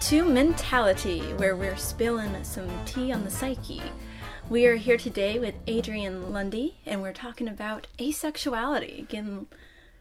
to Mentality, where we're spilling some tea on the psyche. We are here today with Adrian Lundy, and we're talking about asexuality. Again,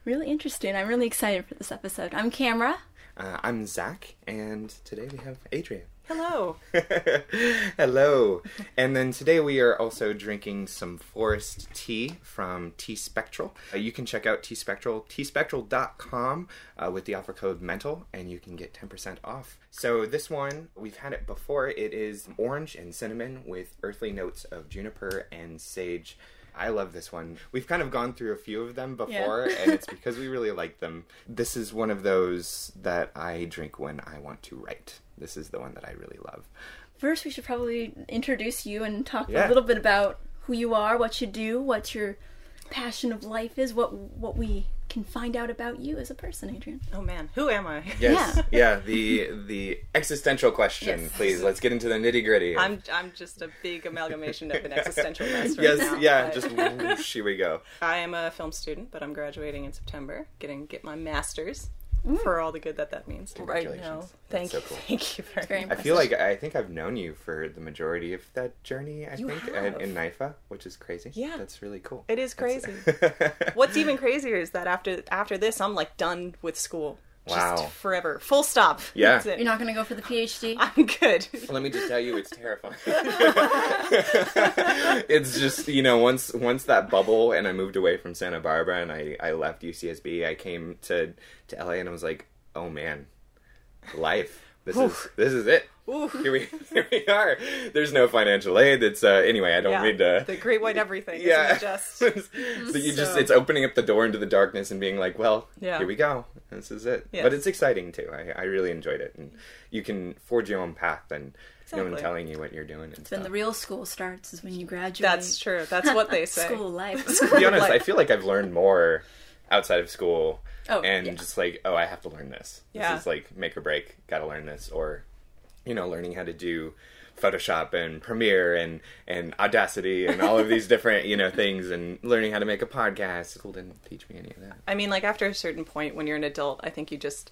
really interesting. I'm really excited for this episode. I'm Camera. Uh, I'm Zach, and today we have Adrian. Hello. Hello. And then today we are also drinking some forest tea from T Spectral. Uh, you can check out T Spectral, tspectral.com uh, with the offer code MENTAL, and you can get 10% off. So this one, we've had it before. It is orange and cinnamon with earthly notes of juniper and sage. I love this one. We've kind of gone through a few of them before, Yeah. and it's because we really like them. This is one of those that I drink when I want to write. This is the one that I really love. First, we should probably introduce you and talk a little bit about who you are, what you do, what your passion of life is, what what we can find out about you as a person, Adrian. Oh man, who am I? Yes, yeah. the the existential question, Yes. please. Let's get into the nitty gritty. I'm I'm just a big amalgamation of an existential mess right yes, now. yeah. but Just whoosh, here we go. I am a film student, but I'm graduating in September, getting get my master's Mm. for all the good that that means. Right now, Congratulations. thank That's you, cool. thank you very, Very much. I feel like I think I've known you for the majority of that journey. I You think have. in, in NYFA, which is crazy. Yeah. that's really cool. It is crazy. What's even crazier is that after after this, I'm like done with school. Just forever, full stop. Yeah. That's it. You're not going to go for the PhD. I'm good. Let me just tell you, it's terrifying. it's just you know once once that bubble and I moved away from Santa Barbara and I I left UCSB. I came to to LA and I was like, oh man, life. This is this is it. Here we here we are. There's no financial aid. It's uh anyway. I don't Yeah. mean to. The great white everything. yeah, Isn't it just so you just it's opening up the door into the darkness and being like, well, Yeah. here we go. This is it. Yes. But it's exciting too. I I really enjoyed it, and you can forge your own path and no one telling you what you're doing. And When the real school starts is when you graduate. That's true. That's what they say. School life. to be honest, I feel like I've learned more outside of school, Oh, and yeah. just like, oh, I have to learn this. Yeah. This is like make or break. Got to learn this, or you know, learning how to do Photoshop and Premiere and and Audacity and all of these different you know things, and learning how to make a podcast. School didn't teach me any of that. I mean, like after a certain point, when you're an adult, I think you just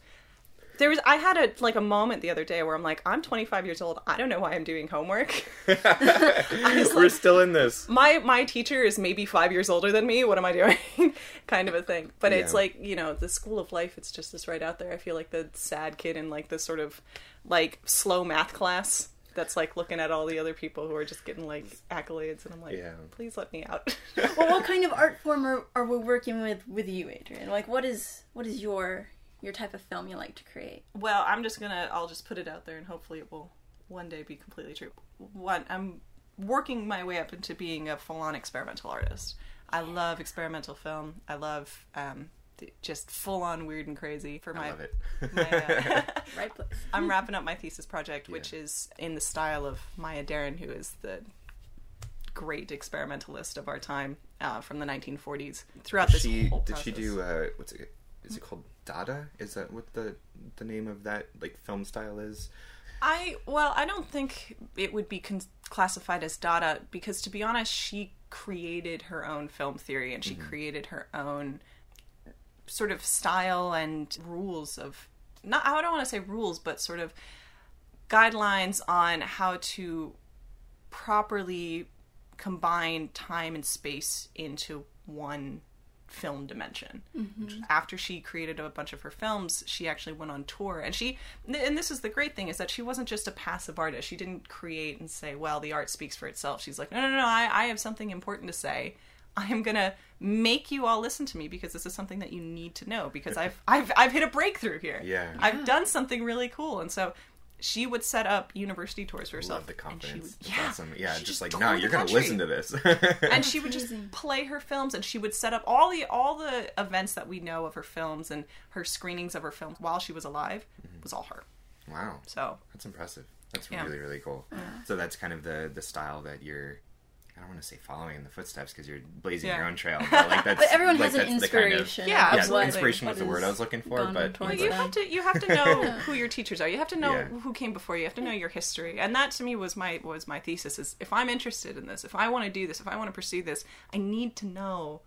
there was. I had a like a moment the other day where I'm like, I'm 25 years old. I don't know why I'm doing homework. We're still in this. my my teacher is maybe five years older than me. What am I doing? kind of a thing. But it's like you know, the school of life. It's just this right out there. I feel like the sad kid in like this sort of like slow math class. That's like looking at all the other people who are just getting like accolades, and I'm like, Yeah. please let me out. well, what kind of art form are, are we working with with you, Adrian? Like, what is what is your your type of film you like to create? Well, I'm just gonna. I'll just put it out there, and hopefully, it will one day be completely true. One, I'm working my way up into being a full-on experimental artist. I love experimental film. I love um, just full-on weird and crazy. For my, I love it. my, uh, Right place. I'm wrapping up my thesis project, which is in the style of Maya Deren, who is the great experimentalist of our time uh, from the 1940s. Throughout this she whole did she do uh what's it is it called Dada? Is that what the the name of that like film style is? I well, I don't think it would be con- classified as Dada because, to be honest, she created her own film theory and she mm-hmm. created her own sort of style and rules of not. I don't want to say rules, but sort of guidelines on how to properly combine time and space into one film dimension. Mm-hmm. After she created a bunch of her films, she actually went on tour, and she and this is the great thing is that she wasn't just a passive artist. She didn't create and say, "Well, the art speaks for itself." She's like, "No, no, no, I, I have something important to say. I am gonna make you all listen to me because this is something that you need to know because I've I've I've hit a breakthrough here. Yeah. I've ah. done something really cool." And so. She would set up university tours for herself. Love the and confidence. would- That's awesome. Yeah, she just just like no, the you're gonna listen to this. and she would just play her films and she would set up all the all the events that we know of her films and her screenings of her films while she was alive mm-hmm. was all her wow, so that's impressive. That's Yeah. really really cool. So that's kind of the the style that you're. I don't want to say following in the footsteps because you're blazing Yeah. your own trail, but like that's But everyone like, has an that's the kind of- inspiration. Yeah, yeah, absolutely. inspiration was the word I was looking for, but towards Well, you them. have to you have to know who your teachers are. You have to know Yeah. who came before you. You have to know your history, and that to me was my was my thesis. Is if I'm interested in this, if I want to do this, if I want to pursue this, I need to know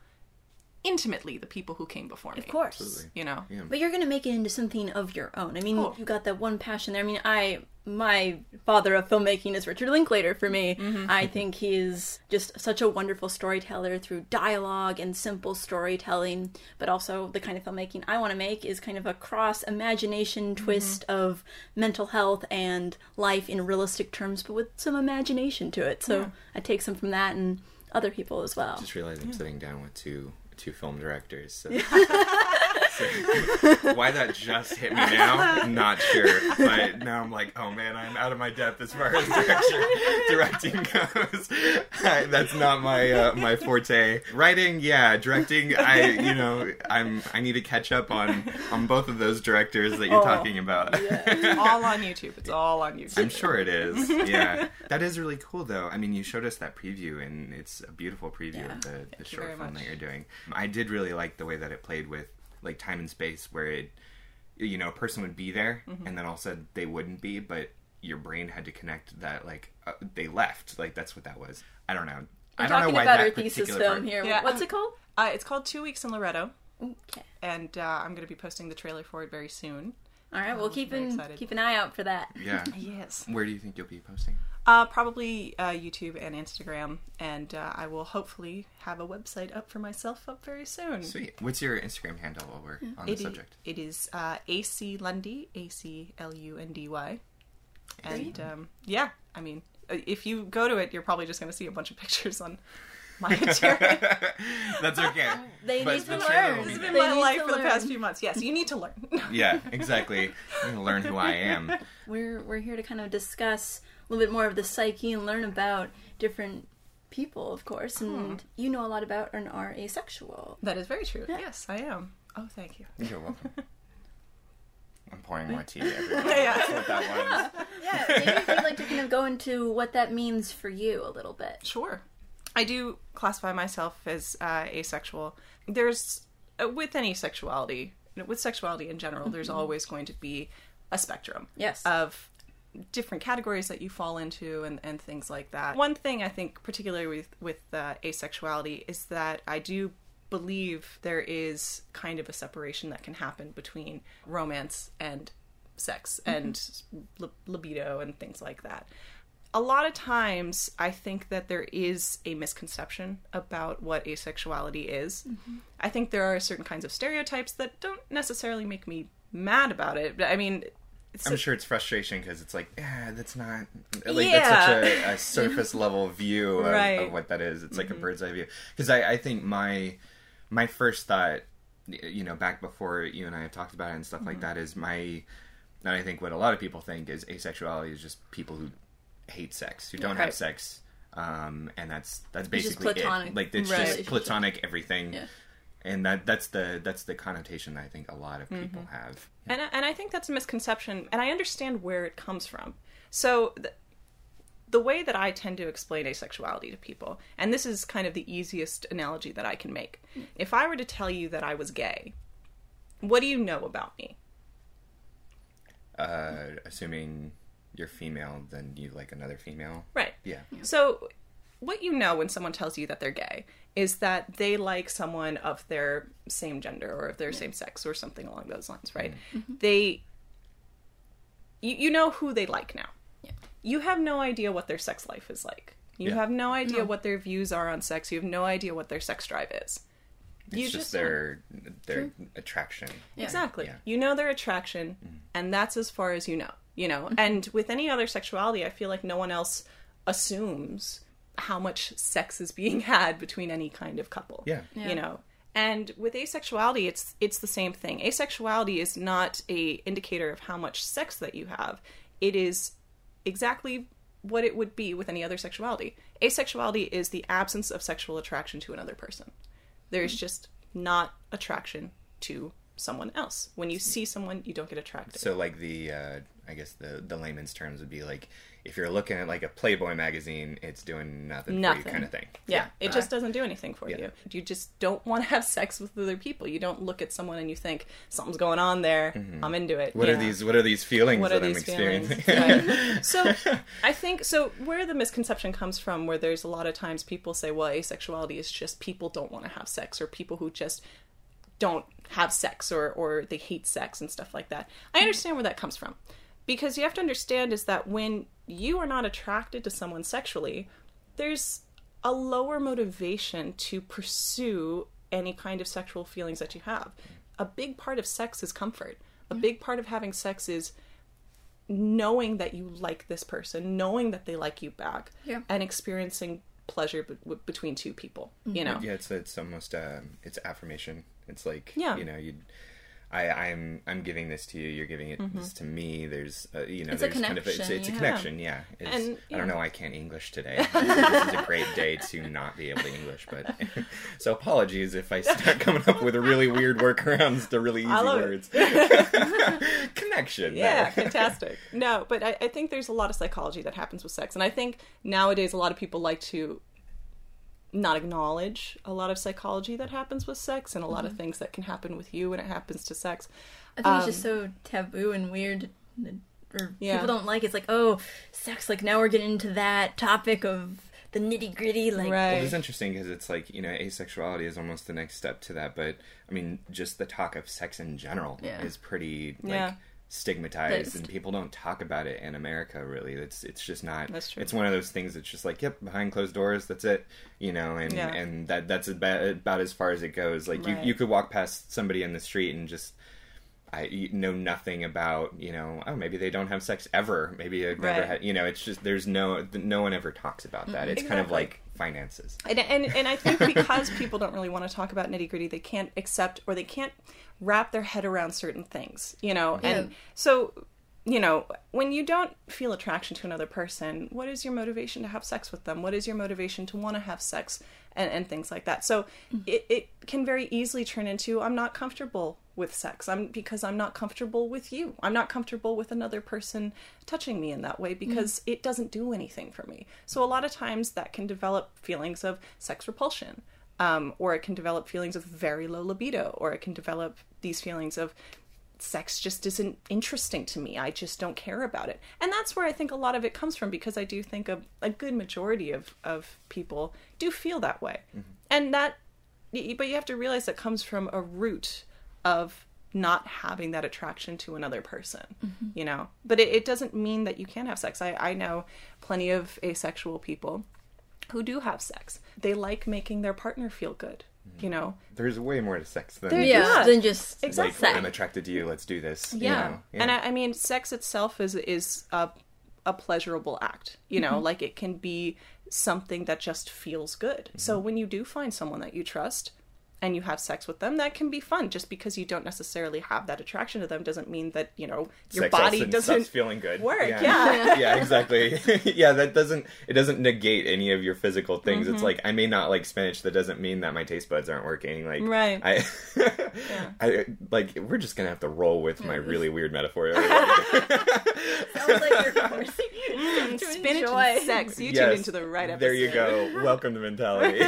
intimately the people who came before me. Of course. Absolutely. You know? Yeah. But you're going to make it into something of your own. I mean, Oh. you got that one passion there. I mean, I my father of filmmaking is Richard Linklater for me. Mm-hmm. I think he's just such a wonderful storyteller through dialogue and simple storytelling, but also the kind of filmmaking I want to make is kind of a cross imagination Mm-hmm. twist of mental health and life in realistic terms, but with some imagination to it. So I take some from that and other people as well. Just realized I'm sitting down with two two film directors. So. So, why that just hit me now, I'm not sure. But now I'm like, oh man, I'm out of my depth as far as direction, directing goes. I, that's not my uh, my forte. Writing, yeah. Directing, I you know, I'm I need to catch up on on both of those directors that you're Oh, talking about. It's all on YouTube. It's all on YouTube. I'm sure it is. Yeah, that is really cool, though. I mean, you showed us that preview, and it's a beautiful preview Yeah. of the, the short film much. that you're doing. I did really like the way that it played with like time and space, where it, you know, a person would be there, Mm-hmm. and then all of a sudden they wouldn't be, but your brain had to connect that like uh, they left. Like that's what that was. I don't know. I We're don't know why about that our thesis particular film part- here. Yeah. What's it called? Uh, it's called Two Weeks in Loretto, Okay. and uh, I'm going to be posting the trailer for it very soon. All right, we'll keep an, excited. keep an eye out for that. Yeah. Yes. Where do you think you'll be posting? Uh, probably uh, YouTube and Instagram, and uh, I will hopefully have a website up for myself up very soon. Sweet. What's your Instagram handle while we're on the It i- subject? it is uh, AC Lundy, A C L U N D Y, and um, yeah, I mean, uh, if you go to it, you're probably just going to see a bunch of pictures on my material. That's okay. They But need to the learn. channel- This has They been my need life to for the past learn. few months. Yes, you need to learn. Yeah, exactly. I'm gonna learn who I am. We're we're here to kind of discuss a little bit more of the psyche and learn about different people, of course. And hmm. you know a lot about and are asexual. that is very true. Yes, I am. Oh, thank you. You're welcome. I'm pouring more tea everywhere. Yeah. That's what that was. Yeah, maybe if you'd like to kind of go into what that means for you a little bit. Sure. I do classify myself as uh, asexual. There's, uh, with any sexuality, with sexuality in general, there's always going to be a spectrum Yes. of different categories that you fall into and, and things like that. One thing I think, particularly with, with uh, asexuality, is that I do believe there is kind of a separation that can happen between romance and sex and li- libido and things like that. A lot of times, I think that there is a misconception about what asexuality is. Mm-hmm. I think there are certain kinds of stereotypes that don't necessarily make me mad about it. But I mean, it's I'm sure it's frustration because it's like, yeah, that's not like that's such a, a surface level view of, Right. of what that is. It's like a mm-hmm. bird's eye view. Because I, I think my my first thought, you know, back before you and I have talked about it and stuff like mm-hmm. that, is my and I think what a lot of people think is asexuality is just people who hate sex, who don't have sex, um, and that's that's basically platonic it. Like it's Right. just platonic everything. Yeah. And that that's the that's the connotation that I think a lot of people Mm-hmm. have. And I, and I think that's a misconception, and I understand where it comes from. So the, the way that I tend to explain asexuality to people, and this is kind of the easiest analogy that I can make. If I were to tell you that I was gay, what do you know about me? Uh, assuming you're female, then you like another female. Right. Yeah. So, what you know when someone tells you that they're gay is that they like someone of their same gender or of their same sex or something along those lines, right? Mm-hmm. Mm-hmm. They, you, you know who they like now. Yeah. You have no idea what their sex life is like. You Yeah. have no idea what their views are on sex. You have no idea what their sex drive is. It's You just, just their their attraction. Yeah. Exactly. Yeah. You know their attraction, mm. and that's as far as you know. You know, and with any other sexuality, I feel like no one else assumes how much sex is being had between any kind of couple. Yeah. Yeah. You know. And with asexuality, it's it's the same thing. Asexuality is not a indicator of how much sex that you have. It is exactly what it would be with any other sexuality. Asexuality is the absence of sexual attraction to another person. There's just not attraction to someone else. When you see someone, you don't get attracted. So like the uh, I guess the the layman's terms would be like if you're looking at like a Playboy magazine, it's doing nothing, Nothing. for you kind of thing. Yeah, it just doesn't do anything for yeah. you. You just don't want to have sex with other people. You don't look at someone and you think something's going on there. I'm into it. Mm-hmm. What Yeah. are these what are these feelings What are that I'm these experiencing? feelings? Right. So I think so. Where the misconception comes from, where there's a lot of times people say, "Well, asexuality is just people don't want to have sex, or people who just don't have sex, or or they hate sex and stuff like that." I understand where that comes from, because you have to understand is that when you are not attracted to someone sexually, there's a lower motivation to pursue any kind of sexual feelings that you have. A big part of sex is comfort. A big part of having sex is knowing that you like this person, knowing that they like you back, Yeah. and experiencing pleasure be- w- between two people. You know, Yeah, it's it's almost um, it's affirmation. It's like Yeah. you know you. I, I'm I'm giving this to you. You're giving it this to me. There's uh, you know It's a there's kind of it's, connection, it's a yeah. connection. Yeah. It's, And, I don't yeah. know. I can't English today. this, is a great day to not be able to English. But so apologies if I start coming up with really weird workarounds to really easy words. connection. yeah, fantastic. No, but I, I think there's a lot of psychology that happens with sex, and I think nowadays a lot of people like to not acknowledge a lot of psychology that happens with sex and a lot of mm-hmm. things that can happen with you when it happens to sex. I think it's just um, so taboo and weird. Or Yeah. people don't like. It's like, oh, sex. Like now we're getting into that topic of the nitty gritty. Like, Right. Well, it's interesting because it's like you know asexuality is almost the next step to that, but I mean just the talk of sex in general Yeah. is pretty like Yeah. Stigmatized, and people don't talk about it in America. Really, it's it's just not. That's true. It's one of those things that's just like yep, behind closed doors. That's it, you know, and Yeah. and that that's about, about as far as it goes. Like Right. you you could walk past somebody in the street and just. I know nothing about you know oh maybe they don't have sex ever maybe I've never had you know it's just there's no no one ever talks about that it's kind of like finances and and and I think because people don't really want to talk about nitty gritty, they can't accept or they can't wrap their head around certain things, you know. And so, you know, when you don't feel attraction to another person, what is your motivation to have sex with them? What is your motivation to want to have sex and, and things like that? So mm-hmm. it, it can very easily turn into I'm not comfortable with sex. I'm because I'm not comfortable with you. I'm not comfortable with another person touching me in that way because it doesn't do anything for me. So a lot of times that can develop feelings of sex repulsion. Um, or it can develop feelings of very low libido, or it can develop these feelings of sex just isn't interesting to me. I just don't care about it. And that's where I think a lot of it comes from because I do think a, a good majority of, of people do feel that way. And that, but you have to realize that comes from a root of not having that attraction to another person, mm-hmm. you know? But it, it doesn't mean that you can't have sex. I, I know plenty of asexual people who do have sex. They like making their partner feel good, mm-hmm. you know? there's way more to sex than There- yeah, Yeah. than just like Exactly. I'm attracted to you. Let's do this. you yeah, and I, I mean sex itself is is a, a pleasurable act you know mm-hmm. like it can be something that just feels good so when you do find someone that you trust and you have sex with them that can be fun just because you don't necessarily have that attraction to them doesn't mean that you know your Sex all of a body doesn't stops feeling good. work Yeah, yeah, yeah, exactly. yeah, that doesn't it doesn't negate any of your physical things. Mm-hmm. It's like I may not like spinach. That doesn't mean that my taste buds aren't working. Like Right. I, I like we're just gonna have to roll with my really weird metaphor. sounds like you're forcing yourself to spinach enjoy. and sex you tuned into the right episode There you go. Welcome to mentality.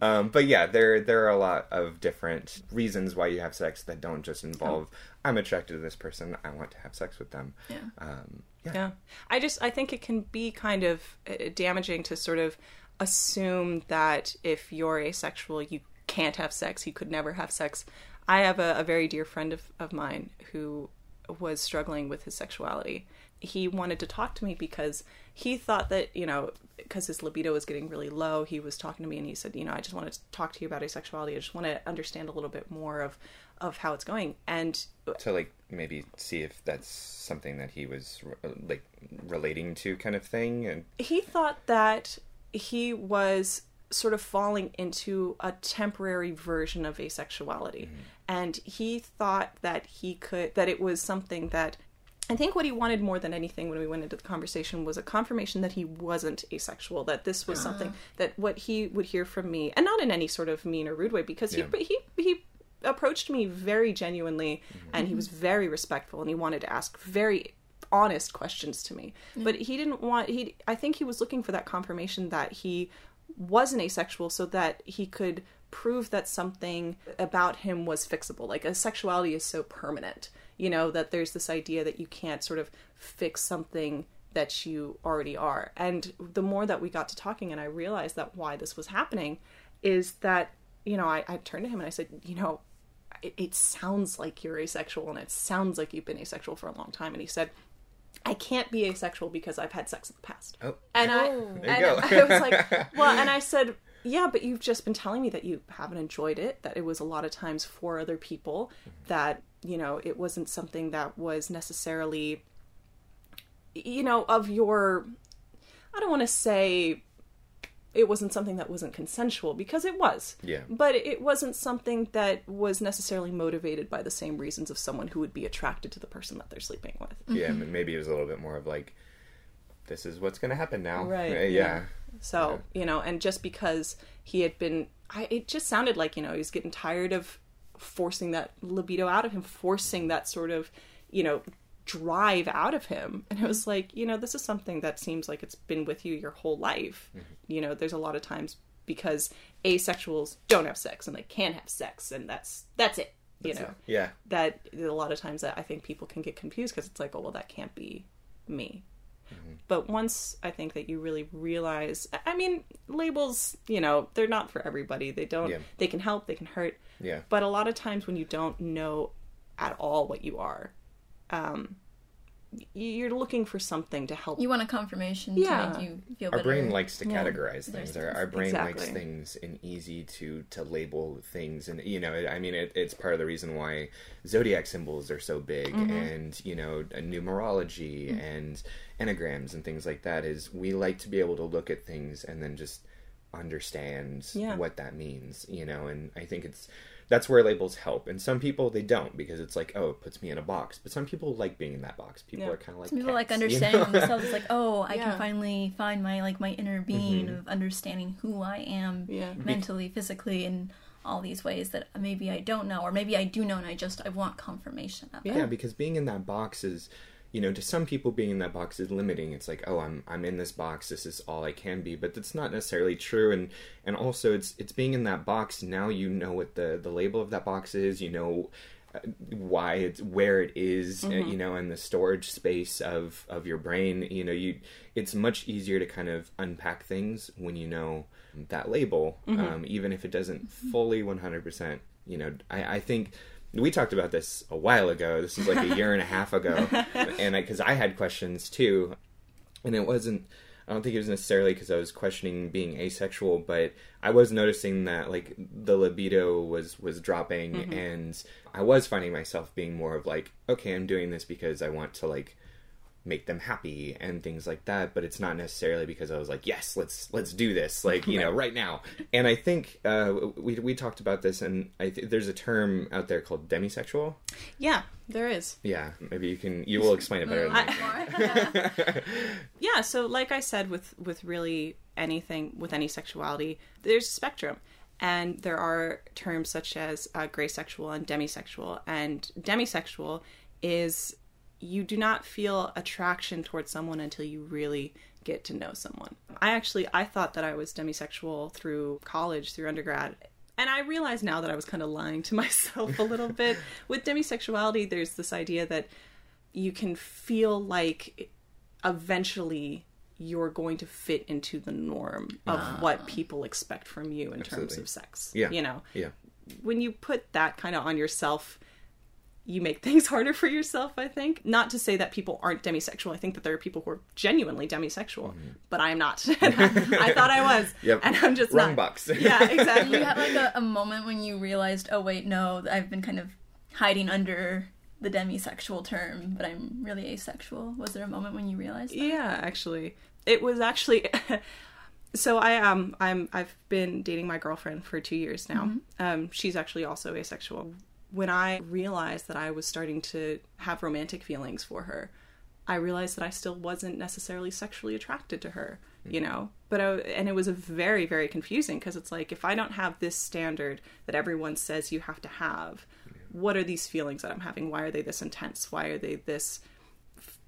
Um, but yeah, there there are a lot of different reasons why you have sex that don't just involve I'm attracted to this person. I want to have sex with them. Yeah. Um, yeah. Yeah. I just I think it can be kind of uh, damaging to sort of assume that if you're asexual you can't have sex, you could never have sex. I have a, a very dear friend of, of mine who was struggling with his sexuality. He wanted to talk to me because he thought that, you know, because his libido was getting really low, he was talking to me and he said, you know, I just want to talk to you about asexuality. I just want to understand a little bit more of of how it's going. And to like maybe see if that's something that he was uh, like relating to kind of thing and he thought that he was sort of falling into a temporary version of asexuality and he thought that he could that it was something that I think what he wanted more than anything when we went into the conversation was a confirmation that he wasn't asexual, that this was something ah. that what he would hear from me, and not in any sort of mean or rude way, because Yeah. he he he approached me very genuinely mm-hmm. and he was very respectful and he wanted to ask very honest questions to me. But he didn't want he i think he was looking for that confirmation that he wasn't asexual so that he could prove that something about him was fixable. Like a sexuality is so permanent you know that there's this idea that you can't sort of fix something that you already are and the more that we got to talking and i realized that why this was happening is that you know i, I turned to him and i said you know it, it sounds like you're asexual and it sounds like you've been asexual for a long time and he said I can't be asexual because I've had sex in the past. Oh. And I, oh. There you and. I was like, well, and I said, yeah, but you've just been telling me that you haven't enjoyed it, that it was a lot of times for other people, mm-hmm. that, you know, it wasn't something that was necessarily, you know, of your, I don't want to say it wasn't something that wasn't consensual because it was. Yeah. But it wasn't something that was necessarily motivated by the same reasons of someone who would be attracted to the person that they're sleeping with. Yeah, mm-hmm. m- maybe it was a little bit more of like, this is what's going to happen now. Right, Uh, yeah. So, you know, and just because he had been I it just sounded like, you know, he was getting tired of forcing that libido out of him, forcing that sort of, you know, drive out of him. And it was like, you know, this is something that seems like it's been with you your whole life. You know, there's a lot of times because asexuals don't have sex and they can't have sex and that's that's it. You know. Yeah. That a lot of times that I think people can get confused because it's like, oh well that can't be me. But once I think that you really realize, I- mean, labels, you know, they're not for everybody. They don't, Yeah. they can help, they can hurt. Yeah. But a lot of times when you don't know at all what you are, um, you're looking for something to help. You want a confirmation Yeah. to make you feel better. Our brain likes to Yeah. categorize things. Our, our brain likes things in easy to to label things, and you know, I mean, it, it's part of the reason why zodiac symbols are so big, Mm-hmm. and you know, numerology and enneagrams and things like that. Is we like to be able to look at things and then just understand Yeah. what that means, you know. And I think it's that's where labels help. And some people they don't because it's like, oh, it puts me in a box. But some people like being in that box. People Yeah. are kind of like Some people like cats, you understanding know? themselves. It's like, oh, I Yeah. can finally find my like my inner mm-hmm. being of understanding who I am Yeah. mentally, physically, and all these ways that maybe I don't know, or maybe I do know, and I just I want confirmation of it. Yeah. yeah because being in that box is you know to some people being in that box is limiting. It's like oh i'm i'm in this box. This is all i can be. But that's not necessarily true. And and also it's it's being in that box. Now you know what the the label of that box is. You know uh, why it's where it is, uh, you know in the storage space of of your brain. You know you it's much easier to kind of unpack things when you know that label um, even if it doesn't fully 100% you know i i think we talked about this a while ago. This is like a year and a half ago, and because I, had questions too, and it wasn't. I don't think it was necessarily because I was questioning being asexual, but I was noticing that like the libido was was dropping, mm-hmm. and I was finding myself being more of like, okay, I'm doing this because I want to like make them happy and things like that but it's not necessarily because i was like yes let's let's do this like you know right. now. And i think uh, we, we talked about this and i th- there's a term out there called demisexual. Yeah, there is. yeah maybe you can you will explain it better than I yeah so like i said with with really anything with any sexuality there's a spectrum. And there are terms such as uh, gray sexual and demisexual. And demisexual is you do not feel attraction towards someone until you really get to know someone. I actually i thought that i was demisexual through college through undergrad and I realize now that I was kind of lying to myself a little bit. With demisexuality, there's this idea that you can feel like eventually you're going to fit into the norm of ah. what people expect from you in terms of sex. yeah. You know, yeah. When you put that kind of on yourself, you make things harder for yourself, I think. Not to say that people aren't demisexual. I think that there are people who are genuinely demisexual, but I am not. I thought I was. Yep. And I'm just wrong not. box Yeah, exactly. you had like a, a moment when you realized, oh wait, no, I've been kind of hiding under the demisexual term, but I'm really asexual. Was there a moment when you realized that? Yeah, actually, it was actually. so I um I'm I've been dating my girlfriend for two years now. Um, she's actually also asexual. When I realized that I was starting to have romantic feelings for her, I realized that I still wasn't necessarily sexually attracted to her, hmm. you know. But I, and it was a very very confusing because it's like if I don't have this standard that everyone says you have to have, what are these feelings that I'm having? Why are they this intense? Why are they this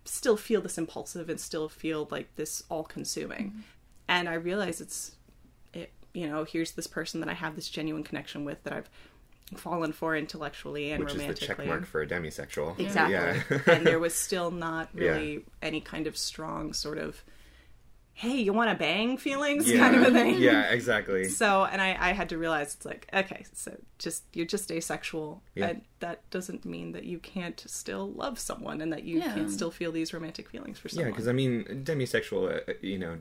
still feel this impulsive and still feel like this all consuming? Hmm. And I realized it's it you know, here's this person that I have this genuine connection with that I've fallen for intellectually and Which is the checkmark for a demisexual. Exactly. Yeah. and there was still not Yeah. really any kind of strong sort of, hey, you want to bang feelings yeah. kind of a thing. Yeah, exactly. So, and I, I had to realize it's like, okay, so just, you're just asexual. Yeah. And that doesn't mean that you can't still love someone and that you Yeah. can't still feel these romantic feelings for someone. Yeah, because I mean, demisexual, uh, you know,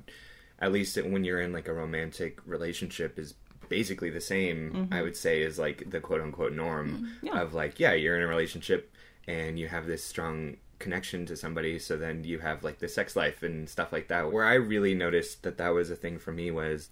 at least when you're in like a romantic relationship, is basically the same. Mm-hmm. I would say as like the quote unquote norm Yeah. of like, yeah, you're in a relationship and you have this strong connection to somebody, so then you have like the sex life and stuff like that. Where I really noticed that that was a thing for me was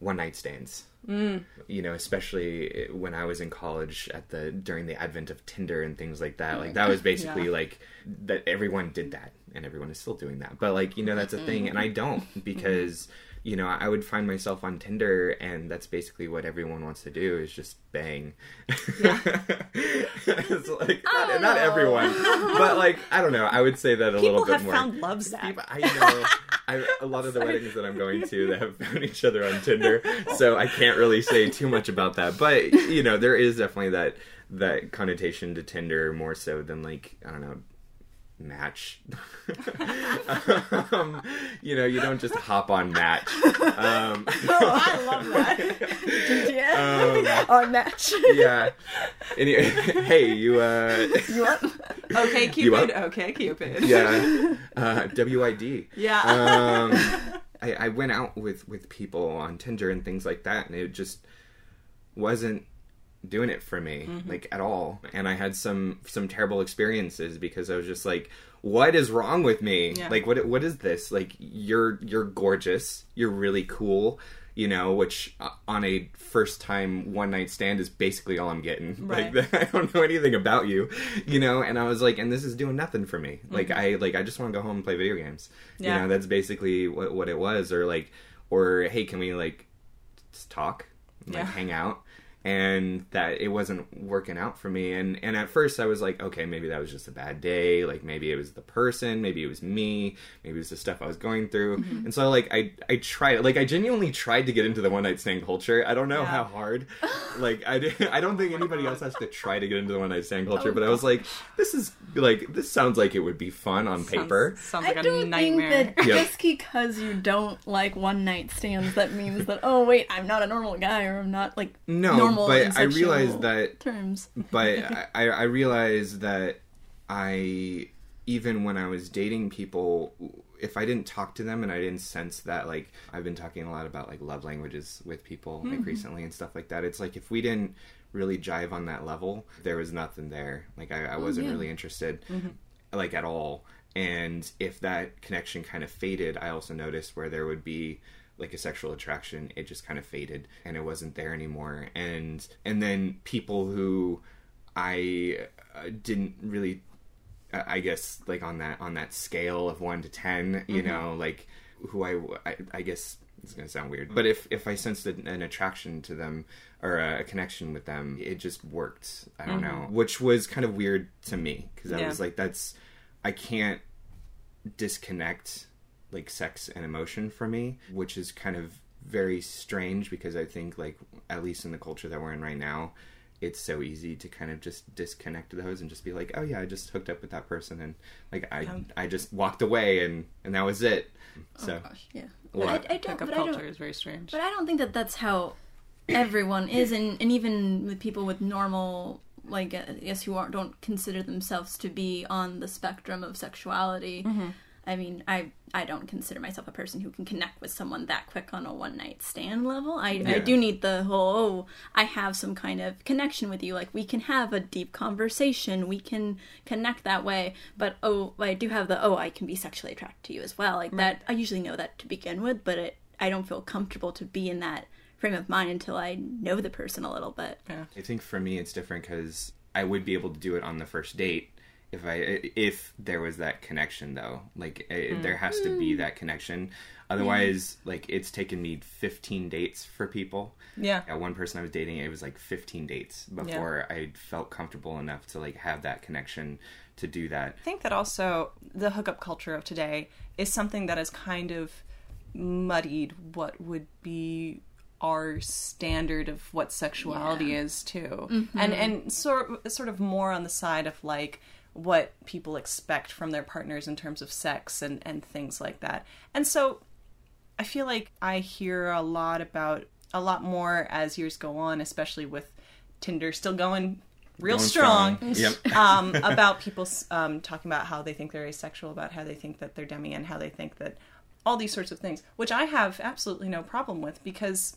one night stands. Mm. You know, especially when I was in college at the during the advent of Tinder and things like that. Like that was basically Yeah. like that everyone did that and everyone is still doing that. But like, you know, that's a thing mm-hmm. and I don't mm-hmm. because you know, I would find myself on Tinder and that's basically what everyone wants to do is just bang. it's like not, oh, don't everyone, but like I don't know. I would say that a People little bit more. People have more. found love Zach. People- I know. I, a lot of the weddings that I'm going to that have found each other on Tinder, so I can't really say too much about that. But you know, there is definitely that that connotation to Tinder more so than like I don't know match um, you know you don't just hop on match um, I love that. Yeah. On match. yeah anyway hey you uh you want? Okay, You Cupid. up? Okay, Cupid. yeah uh wid Yeah. um, I, I went out with with people on Tinder and things like that, and it just wasn't doing it for me Mm-hmm. like at all. And I had some some terrible experiences because I was just like, "What is wrong with me? Yeah. Like, what what is this? Like, you're you're gorgeous, you're really cool." You know, which uh, on a first time one night stand is basically all I'm getting. Right. Like, I don't know anything about you, you know. And I was like, and this is doing nothing for me. Like, I like I just want to go home and play video games. Mm-hmm. Yeah. You know, that's basically what what it was. Or like, or hey, can we like talk, like Yeah. hang out? And that it wasn't working out for me. And and at first I was like, okay, maybe that was just a bad day. Like maybe it was the person, maybe it was me, maybe it was the stuff I was going through. Mm-hmm. And so like I I tried like I genuinely tried to get into the one night stand culture. I don't know Yeah. how hard. like I di- I don't think anybody else has to try to get into the one night stand Oh, culture. but I was like, this is like this sounds like it would be fun on paper. Sounds, sounds I like a don't nightmare. think that Yeah. just because you don't like one night stands, that means that oh wait, I'm not a normal guy or I'm not like No, normal but I realized that terms. but I, I realized that I even when I was dating people, if I didn't talk to them and I didn't sense that, like I've been talking a lot about like love languages with people like recently and stuff like that. It's like if we didn't really jive on that level, there was nothing there. Like I, I wasn't yeah. really interested, like at all. And if that connection kind of faded, I also noticed where there would be like a sexual attraction it just kind of faded and it wasn't there anymore. And and then people who i uh, didn't really uh, i guess like on that on that scale of 1 to 10 you know like who I, I i guess it's gonna sound weird but if if i sensed an, an attraction to them or a, connection with them it just worked. I don't know. Which was kind of weird to me because i Yeah. was like that's i can't disconnect like sex and emotion for me, which is kind of very strange because I think like at least in the culture that we're in right now, it's so easy to kind of just disconnect those and just be like, oh yeah, I just hooked up with that person and like I Yeah. I just walked away and and that was it. Oh, so Oh gosh, yeah. Well, But I, I don't. Pickup But I don't. is very strange. But I don't think that that's how everyone is, and, and even with people with normal, like I guess who aren't don't consider themselves to be on the spectrum of sexuality. Mm-hmm. I mean, I I don't consider myself a person who can connect with someone that quick on a one night stand level. I, I do need the whole oh, I have some kind of connection with you. Like we can have a deep conversation. We can connect that way. But oh, I do have the oh, I can be sexually attracted to you as well. Like that. I usually know that to begin with, but it, I don't feel comfortable to be in that frame of mind until I know the person a little bit. yeah. I think for me it's different because I would be able to do it on the first date, if I if there was that connection though, like it, there has to be mm-hmm. that connection. Otherwise, like it's taken me 15 dates for people. Yeah. Yeah, one person I was dating, it was like 15 dates before I felt comfortable enough to like have that connection to do that. I think that also the hookup culture of today is something that has kind of muddied what would be our standard of what sexuality is too mm-hmm. and and sort sort of more on the side of like what people expect from their partners in terms of sex and and things like that. And so i feel like i hear a lot about a lot more as years go on especially with tinder still going real Going strong, Yep. um, about people um, talking about how they think they're asexual, about how they think that they're demi, and how they think that all these sorts of things, which I have absolutely no problem with because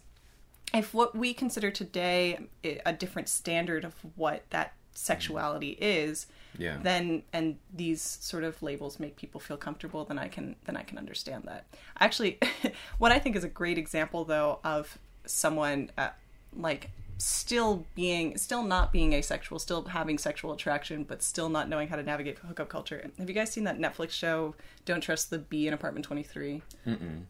if what we consider today a different standard of what that sexuality is, Yeah. then and these sort of labels make people feel comfortable, then I can then I can understand that. Actually, what I think is a great example though of someone uh, like still being still not being asexual still having sexual attraction but still not knowing how to navigate hookup culture have you guys seen that netflix show don't trust the B in apartment 23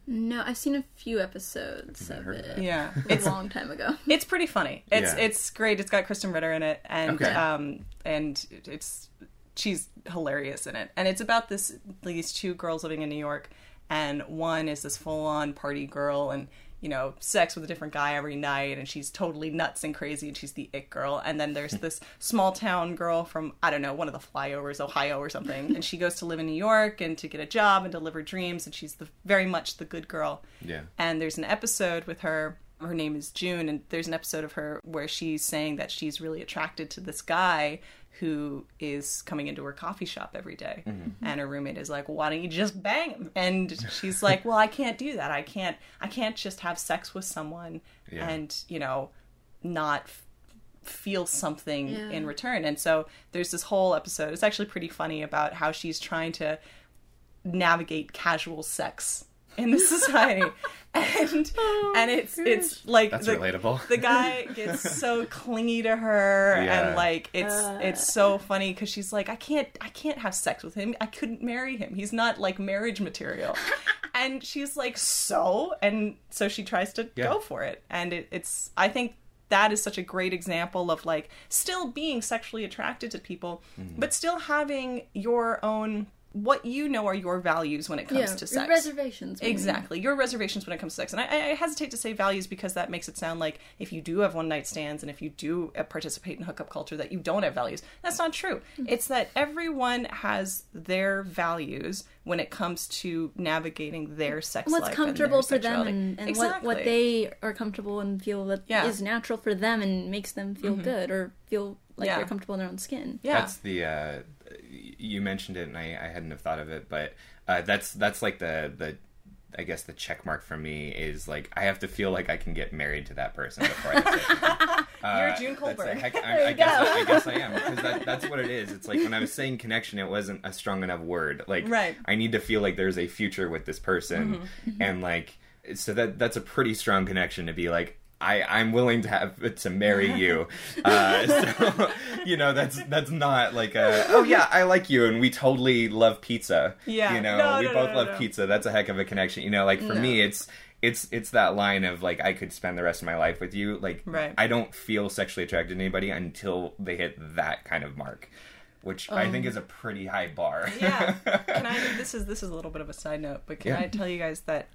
No, I've seen a few episodes of it. that. yeah It's a long time ago. it's pretty funny. It's Yeah. it's great. It's got Krysten Ritter in it, and Okay. um and it's she's hilarious in it. And it's about this these two girls living in New York, and one is this full on party girl and you know sex with a different guy every night, and she's totally nuts and crazy, and she's the it girl. And then there's this small town girl from I don't know one of the flyovers, Ohio or something, and she goes to live in New York and to get a job and to live her dreams, and she's the very much the good girl. Yeah. And there's an episode with her. Her name is June, and there's an episode of her where she's saying that she's really attracted to this guy who is coming into her coffee shop every day. Mm-hmm. And her roommate is like, "Why don't you just bang him?" And she's like, "Well, I can't do that. I can't. I can't just have sex with someone Yeah. and you know, not." f- feel something Yeah. in return and so there's this whole episode it's actually pretty funny about how she's trying to navigate casual sex in the society and and it's it's like That's the, relatable. the guy gets so clingy to her Yeah. and like it's it's so funny because she's like i can't i can't have sex with him i couldn't marry him he's not like marriage material and she's like so and so she tries to Yeah. go for it and it, it's i think that is such a great example of like still being sexually attracted to people Mm-hmm. but still having your own what you know are your values when it comes yeah, to sex reservations. Exactly. Your reservations when it comes to sex. And I, I hesitate to say values because that makes it sound like if you do have one night stands and if you do uh, participate in hookup culture, that you don't have values. That's not true. It's that everyone has their values when it comes to navigating their sex What's life and their comfortable for them and, and exactly. what, what they are comfortable and feel that is Yeah. Mm-hmm. natural for them and makes them feel good or feel like Yeah. they're comfortable in their own skin. Yeah. That's the uh, you mentioned it, and I, I hadn't have thought of it, but uh, that's that's like the the I guess the check mark for me is like I have to feel like I can get married to that person before I say You're Uh, June a Colburn. heck- I, I guess I, guess I am because that, that's what it is. It's like when I was saying connection, it wasn't a strong enough word. Like Right. I need to feel like there's a future with this person, and like so that that's a pretty strong connection to be like. I, I'm willing to have to marry you, uh, so you know that's that's not like a oh yeah I like you and we totally love pizza. Yeah. you know No, we no, both no, love pizza. That's a heck of a connection. You know, like for me it's it's it's that line of like I could spend the rest of my life with you. Like Right. I don't feel sexually attracted to anybody until they hit that kind of mark, which I think is a pretty high bar. yeah. Can I? This is this is a little bit of a side note, but can Yeah. I tell you guys that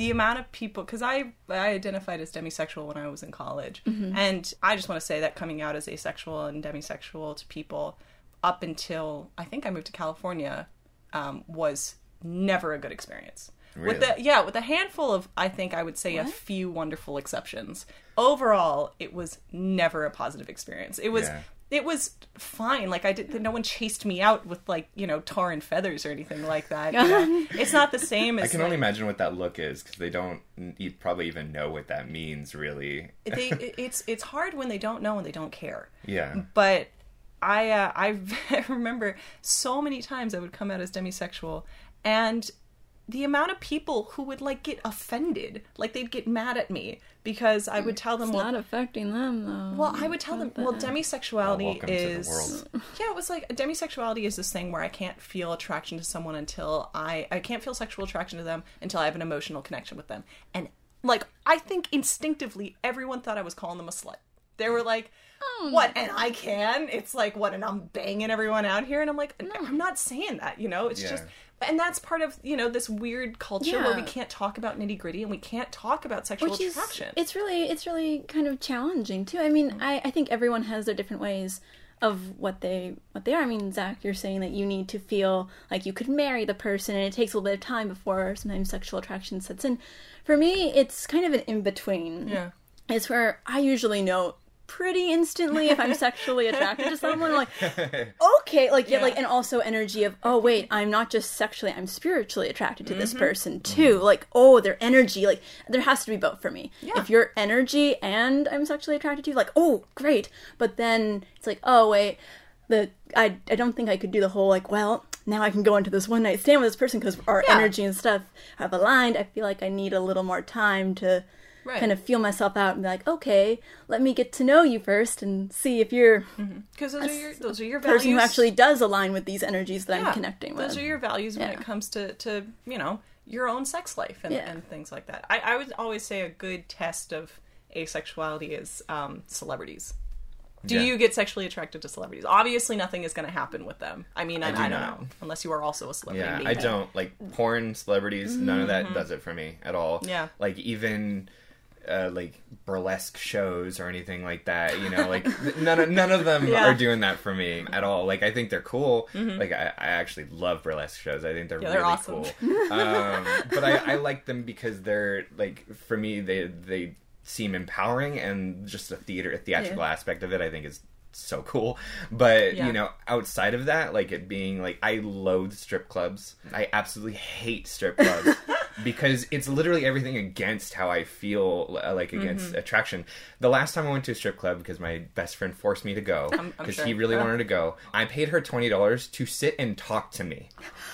the amount of people because I I identified as demisexual when I was in college, and I just want to say that coming out as asexual and demisexual to people up until I think I moved to California um, was never a good experience. With Really? the yeah, with a handful of I think I would say a few wonderful exceptions. Overall, it was never a positive experience. It was Yeah. It was fine. Like I did, no one chased me out with like you know tar and feathers or anything like that. you know? it's not the same as I can like, only imagine what that look is because they don't you probably even know what that means really. they, it's it's hard when they don't know and they don't care. Yeah. But I uh, I remember so many times I would come out as demisexual and the amount of people who would like get offended, like they'd get mad at me because I would tell them, It's well, not affecting them though. well, I would tell them, well, demisexuality Welcome to the is. world. Yeah, it was like demisexuality is this thing where I can't feel attraction to someone until I I can't feel sexual attraction to them until I have an emotional connection with them. And like I think instinctively everyone thought I was calling them a slut. They were like, Oh. "What? And I can?" It's like, "What? And I'm banging everyone out here?" And I'm like, "I'm not saying that." You know, it's Yeah. just. And that's part of you know this weird culture where we can't talk about nitty gritty and we can't talk about sexual which is attraction. it's really it's really kind of challenging too. I mean, mm-hmm. I, I think everyone has their different ways of what they what they are. I mean, Zach, you're saying that you need to feel like you could marry the person, and it takes a little bit of time before sometimes sexual attraction sets in. For me, it's kind of an in between. Yeah. it's where I usually know pretty instantly if I'm sexually attracted to someone. Like, okay, like yeah, Yeah. like, and also energy of oh wait, I'm not just sexually, I'm spiritually attracted to Mm-hmm. this person too. Like, oh, their energy, like there has to be both for me. Yeah. If your energy and I'm sexually attracted to you, like, oh, great. But then it's like, oh wait, the I I don't think I could do the whole like, well, now I can go into this one night stand with this person because our Yeah. energy and stuff have aligned. I feel like I need a little more time to Right. kind of feel myself out and be like, okay, let me get to know you first and see if you're Because those are your those are your a person who actually does align with these energies that Yeah, I'm connecting with. Those are your values when it comes to to you know your own sex life and, Yeah. and things like that. I, I would always say a good test of asexuality is um, celebrities. Do Yeah. you get sexually attracted to celebrities? Obviously, nothing is going to happen with them. I mean, I, do I don't not. know unless you are also a celebrity. Yeah, maybe. I don't like porn celebrities. None of that does it for me at all. Mm-hmm. Yeah. like even uh, like burlesque shows or anything like that. You know, like none of none of them Yeah. are doing that for me at all. Like I think they're cool. Like I, I actually love burlesque shows. I think they're Mm-hmm. Yeah, they're really awesome. cool. um, but I, I like them because they're like for me they they seem empowering and just the theater theatrical Yeah. aspect of it. I think is so cool. But Yeah. you know, outside of that, like it being like I loathe strip clubs. I absolutely hate strip clubs because it's literally everything against how I feel uh, like against Mm-hmm. attraction. The last time I went to a strip club because my best friend forced me to go because sure. he really Yeah. wanted to go. I paid her twenty dollars to sit and talk to me.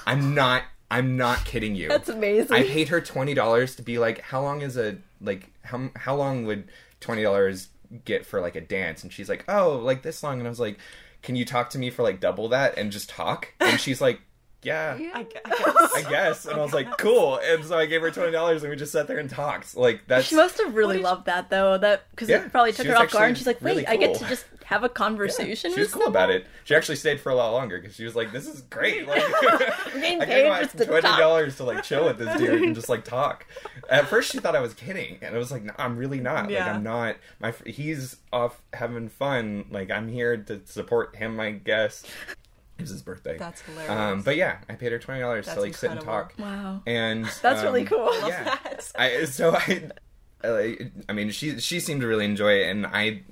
I'm not. I'm not kidding you. That's amazing. I paid her twenty dollars to be like, how long is a like how how long would twenty dollars get for like a dance? And she's like, oh, like this long. And I was like, can you talk to me for like double that and just talk? And she's like, yeah. I, gu- I guess. I guess, and I was like, "Cool." And so I gave her twenty dollars, and we just sat there and talked. Like that's She must have really did loved that though, that because Yeah, it probably took her off guard, and she's like, "Wait, really I get to just have a conversation." She was cool someone? about it. She actually stayed for a lot longer because she was like, "This is great." Like, I'm getting paid gave just her to twenty dollars to like chill with this dude and just like talk. At first, she thought I was kidding, and I was like, "No, I'm really not. Like, I'm not. My fr- he's off having fun. Like, I'm here to support him. I guess." It was his birthday. That's hilarious. Um, but yeah, I paid her twenty dollars to That's like sit and talk. Wow, And that's um, really cool. Yeah. I so I. Uh, I mean, she she seemed to really enjoy it, and I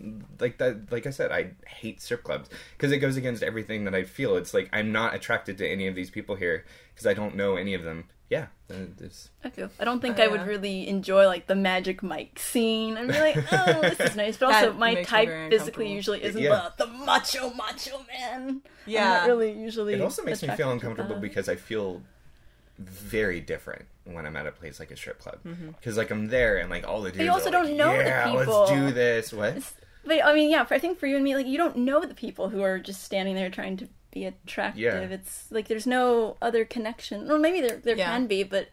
like that. Like I said, I hate strip clubs because it goes against everything that I feel. It's like I'm not attracted to any of these people here because I don't know any of them. Yeah, it's, I feel. I don't think Oh, I would yeah. really enjoy like the Magic Mike scene. I'd be like, oh, this is nice, but also my type physically usually isn't Yeah. the, the macho macho man. Yeah. I'm not really usually. it also makes me feel uncomfortable because I feel very different when I'm at a place like a strip club because like I'm there and like all the dudes you also are don't know the yeah, people." let's do this. What? But I mean, yeah, for, I think for you and me, like you don't know the people who are just standing there trying to be attractive. Yeah. It's like there's no other connection. Or maybe there there Yeah. can be, but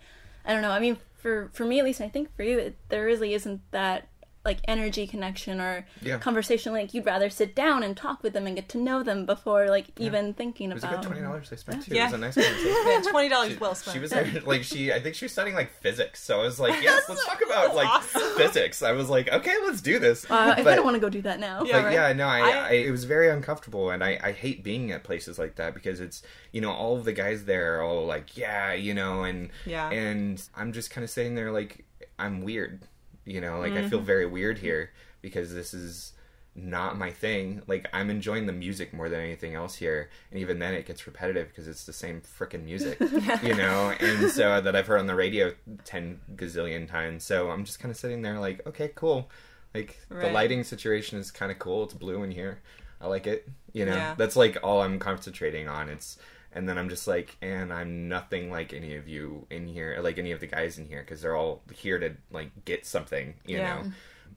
I don't know. I mean, for for me at least, I think for you, it, there really isn't that like energy connection or Yeah. conversation. Like you'd rather sit down and talk with them and get to know them before like even thinking It was a about. good twenty dollars I spent too. Yeah. It was a nice conversation. Man, twenty dollars well spent. She was there, like she. I think she was studying like physics. So I was like, yes, let's talk about like awesome. physics. I was like, okay, let's do this. Uh, I kind of want to go do that now. Yeah. but right. yeah, no, I, I- I, it was very uncomfortable, and I, I hate being at places like that because it's you know all of the guys there are all like, yeah, you know, and Yeah. and I'm just kind of sitting there like I'm weird, you know, like I feel Mm-hmm. very weird here because this is not my thing. Like I'm enjoying the music more than anything else here, and even then it gets repetitive because it's the same freaking music, you know. And so that I've heard on the radio ten gazillion times. So I'm just kind of sitting there like, okay, cool. Like the lighting situation is kind of cool. It's blue in here. I like it. You know, Yeah. that's like all I'm concentrating on. It's and then I'm just like, and I'm nothing like any of you in here, like any of the guys in here, because they're all here to like get something, you Yeah. know.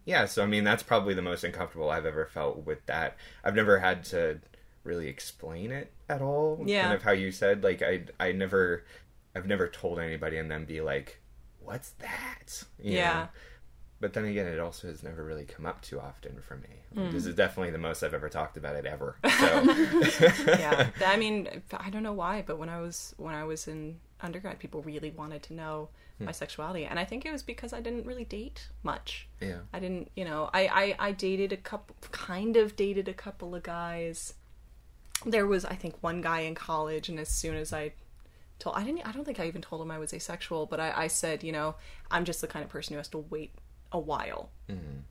Yeah, so I mean that's probably the most uncomfortable I've ever felt with that. I've never had to really explain it at all. Yeah. Kind of how you said, like I I never I've never told anybody and then be like, What's that? You Yeah. know? But then again, it also has never really come up too often for me. Mm. This is definitely the most I've ever talked about it ever. So yeah i mean i don't know why but when i was when i was in undergrad people really wanted to know my sexuality and i think it was because i didn't really date much yeah. i didn't you know i i, I dated a couple kind of dated a couple of guys there was i think one guy in college and as soon as i told i didn't i don't think i even told him i was asexual but i, I said you know i'm just the kind of person who has to wait a while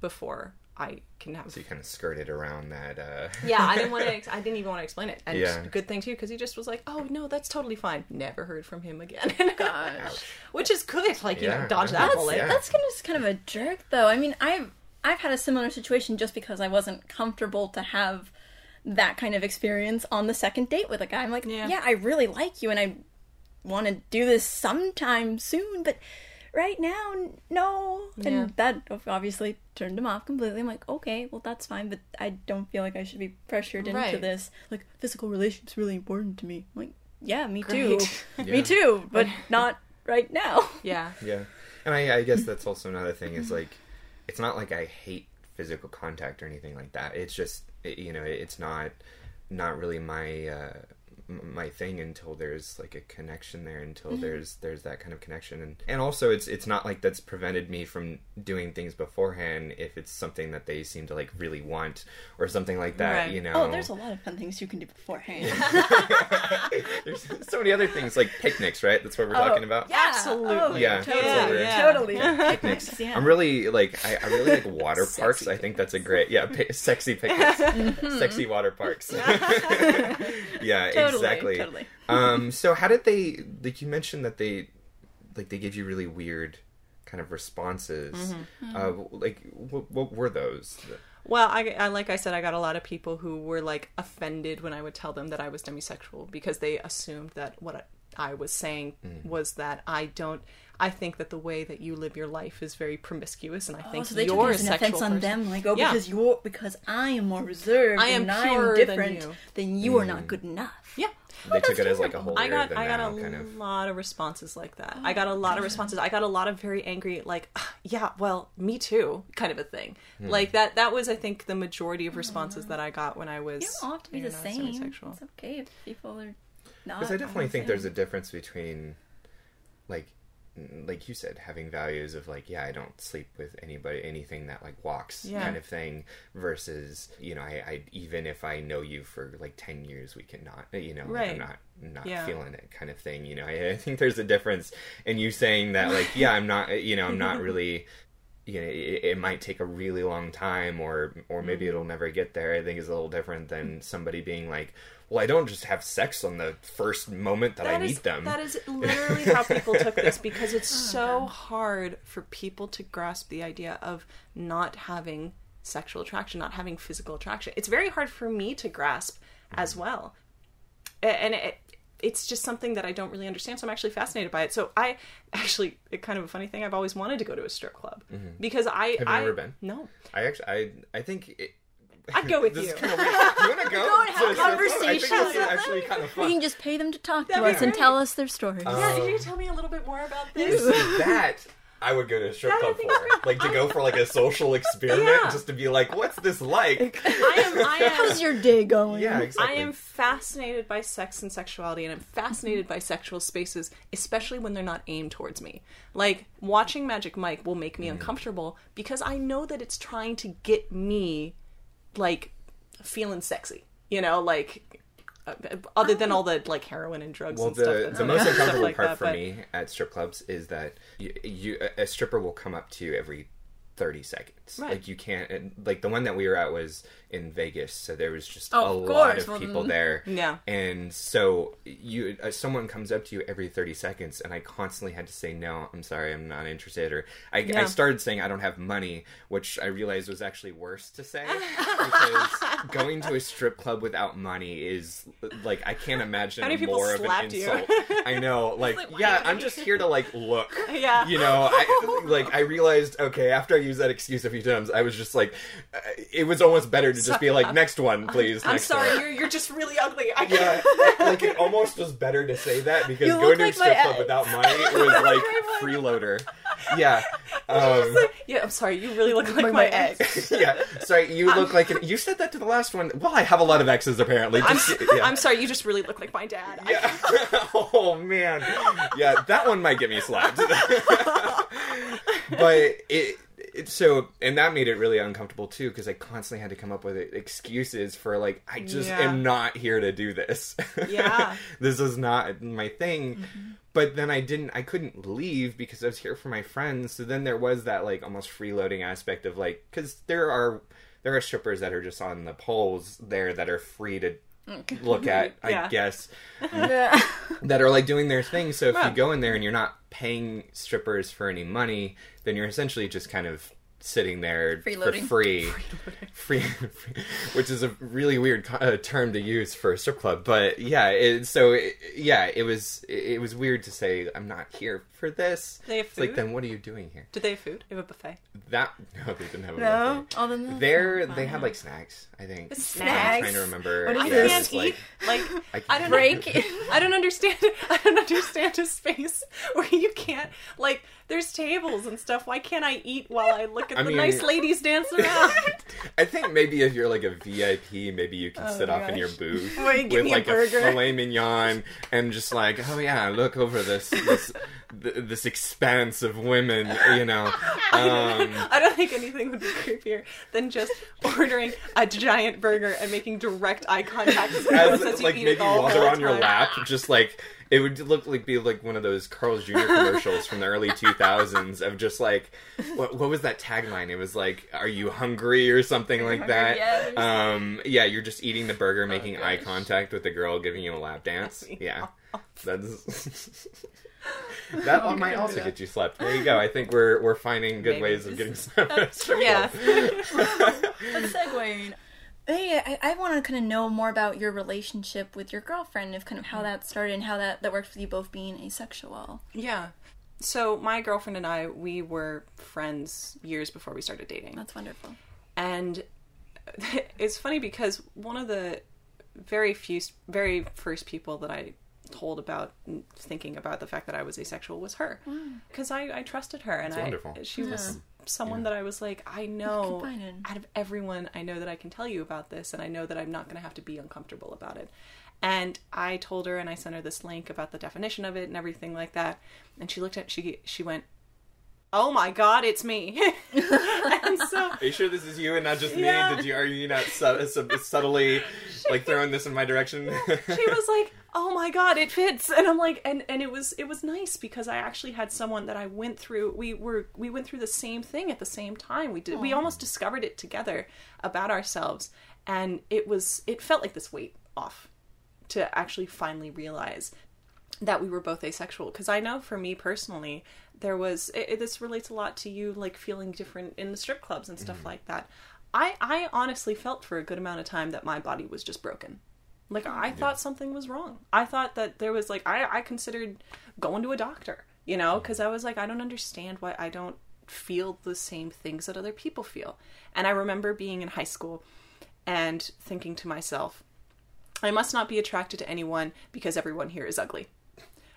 before i can have So you kind of skirted around that. Uh... yeah, I didn't want to. I didn't even want to explain it. And Yeah. good thing too, because he just was like, "Oh no, that's totally fine." Never heard from him again. Gosh. Which is good. Like you Yeah, know, dodge that bullet. yeah. That's kind of kind of a jerk, though. I mean, I've I've had a similar situation just because I wasn't comfortable to have that kind of experience on the second date with a guy. I'm like, Yeah. yeah, I really like you, and I want to do this sometime soon, but right now, n- no. Yeah. And that obviously turned him off completely. I'm like, okay, well that's fine, but I don't feel like I should be pressured into Right. this. Like physical relationship's really important to me. I'm like, yeah, me too, Yeah. me too, but not right now. Yeah. Yeah, and I, I guess that's also another thing is like, it's not like I hate physical contact or anything like that. It's just it, you know it's not not really my uh, m- my thing until there's like a connection there until mm-hmm. there's there's that kind of connection and and also it's it's not like that's prevented me from doing things beforehand if it's something that they seem to like really want or something like that Right. you know Oh, there's a lot of fun things you can do beforehand. there's so many other things like picnics right that's what we're Oh, talking about Yeah, Absolutely. oh, Yeah. totally, Yeah, yeah. totally. picnics. yeah. I'm really like I, I really like water Sexy parks. I think that's a great yeah, pi- sexy picnics, mm-hmm. sexy water parks. yeah, Totally, exactly. totally. Um, so how did they? Like you mentioned that they, like they give you really weird kind of responses. Mm-hmm. Uh, like what, what were those? Well, I, I like I said, I got a lot of people who were like offended when I would tell them that I was demisexual because they assumed that what I, I was saying Mm. was that I don't. I think that the way that you live your life is very promiscuous, and I Oh, think so they you're took it as a an sexual offense on them, like, oh, Yeah. because you're because I am more reserved, I am and I'm purer than you. then you are not good enough. Yeah. They took it as like a holier I got I got thou a kind of. lot of responses like that. I got a lot of responses. I got a lot of very angry, like, "Ah, yeah, well, me too, kind of a thing. Hmm. Like that. That was, I think, the majority of responses that I got when I was. You don't have to be the same. demisexual. It's okay if people are not. Because I definitely think there's a difference between, like, like you said, having values of like, yeah, I don't sleep with anybody, anything that like walks, Yeah. kind of thing, versus, you know, I, I even if I know you for like ten years, we cannot, you know, like, I'm not not Yeah. feeling it, kind of thing. You know, I, I think there's a difference in you saying that, like, yeah, I'm not, you know, I'm not really. You know, it, it might take a really long time, or or maybe mm-hmm. it'll never get there. I think is a little different than somebody being like, "Well, I don't just have sex on the first moment that, I That meet them." That is literally how people took this because it's oh, so hard for people to grasp the idea of not having sexual attraction, not having physical attraction. It's very hard for me to grasp as mm-hmm. well. And it, it's just something that I don't really understand. So I'm actually fascinated by it. So I actually, it kind of a funny thing. I've always wanted to go to a strip club because I Mm-hmm. Have you I, ever been? No, I actually, I, I think it, I'd go with this you. kind of weird. You want to go? Go and have to a? I think conversations this is actually kind of We fun. can just pay them to talk to That'd be us and tell us their stories. yeah, Um, can you tell me a little bit more about You this? see, that I would go to a strip club for, like to go for like a social experiment, Yeah. just to be like, "What's this like?" I am. I am. How's your day going? Yeah, exactly. I am fascinated by sex and sexuality, and I'm fascinated by sexual spaces, especially when they're not aimed towards me. Like, watching Magic Mike will make me mm. uncomfortable because I know that it's trying to get me, like, feeling sexy. You know, like, Uh, other than all the, like, heroin and drugs Well, and stuff. the that's the most stuff uncomfortable like part that, for but- me at strip clubs is that you, you a- a stripper will come up to you every 30 seconds. Right. Like you can't and, like the one that we were at was in Vegas, so there was just Oh, a of lot of Well, people there. Yeah. And so you uh, someone comes up to you every 30 seconds and I constantly had to say no, I'm sorry, I'm not interested or I, I started saying I don't have money, which I realized was actually worse to say because going to a strip club without money is like I can't imagine How many people more of an insult. I know, like, like, yeah, I'm just here to like look. Yeah. You know, I like I realized okay after I used that excuse a few times, I was just like, uh, it was almost better to just be like, next one, please. I'm next sorry, one. you're you're just really ugly. I Yeah, can't. like it almost was better to say that because You going to a like my strip club ex. without money was like freeloader. Yeah, um, yeah, I'm sorry. You really look like, Like my my ex. yeah. Sorry, you look like an, you said that to the last one. Well, I have a lot of exes apparently. I'm, Just- yeah. I'm sorry. You just really look like my dad. I- Yeah. oh man. Yeah, that one might get me slapped. but it, it so and that made it really uncomfortable too because I constantly had to come up with uh, excuses for like I just Yeah. am not here to do this. Yeah. this is not my thing. Mm-hmm. But then I didn't I couldn't leave because I was here for my friends. So then there was that like almost freeloading aspect of like cuz there are there are strippers that are just on the poles there that are free to look at, I guess Yeah. that are like doing their thing. So if you go in there and you're not paying strippers for any money, then you're essentially just kind of sitting there for Freeloading. free, free, which is a really weird uh, term to use for a strip club. But yeah, it, so it, yeah, it was it was weird to say I'm not here for this. They have It's like then what are you doing here? Did they have food? They have a buffet. That no, they didn't have a no. buffet. All the There, they had like snacks. I think. Snacks? I'm trying to remember. What is I Yeah, this? can't like- eat. Like, I I, don't break. I don't understand. I don't understand a space where you can't like. There's tables and stuff. Why can't I eat while I look at I the mean- nice ladies dancing around? I think maybe if you're like a VIP, maybe you can Oh, sit off in your booth Wait, with a like a, burger. filet mignon and just like, oh yeah, look over this this th- this expanse of women, you know. Um, I don't think anything would be creepier than just ordering a giant burger and making direct eye contact as, as you like maybe while the they're on your lap, just like it would look like be like one of those Carl's Jr. commercials from the early 2000s of just like what, what was that tagline? It was like, "Are you hungry?" or something like that. Yeah, um, yeah, you're just eating the burger, making eye contact with the girl giving you a lap dance. Yeah, that's. That Oh, might also get you slept. There you go. I think we're we're finding good Maybe. ways of getting slept. at a strip Yeah. club. Let's segue. Hey, I, I want to kind of know more about your relationship with your girlfriend, of kind of how mm-hmm. that started and how that, that worked with you both being asexual. Yeah. So my girlfriend and I, we were friends years before we started dating. That's wonderful. and it's funny because one of the very few very first people that i told about thinking about the fact that i was asexual was her mm. because I, I trusted her and That's i wonderful. she was mm-hmm. Someone Yeah. that i was like i know out of everyone i know that i can tell you about this and i know that i'm not going to have to be uncomfortable about it and i told her and i sent her this link about the definition of it and everything like that and she looked at she she went oh my god it's me and so Are you sure this is you and not just me? Did you are you not su- su- subtly like throwing this in my direction? she was like oh my god it fits. And i'm like and and it was it was nice because i actually had someone that i went through we were we went through the same thing at the same time. We did we almost discovered it together about ourselves. And it was it felt like this weight off to actually finally realize that we were both asexual. Because i know for me personally there was it, it- this relates a lot to you like feeling different in the strip clubs and stuff mm-hmm. like that. I i honestly felt for a good amount of time that my body was just broken like i thought something was wrong. I thought that there was like i i considered going to a doctor you know mm-hmm. because i was like i don't understand why i don't feel the same things that other people feel. And i remember being in high school and thinking to myself I must not be attracted to anyone because everyone here is ugly.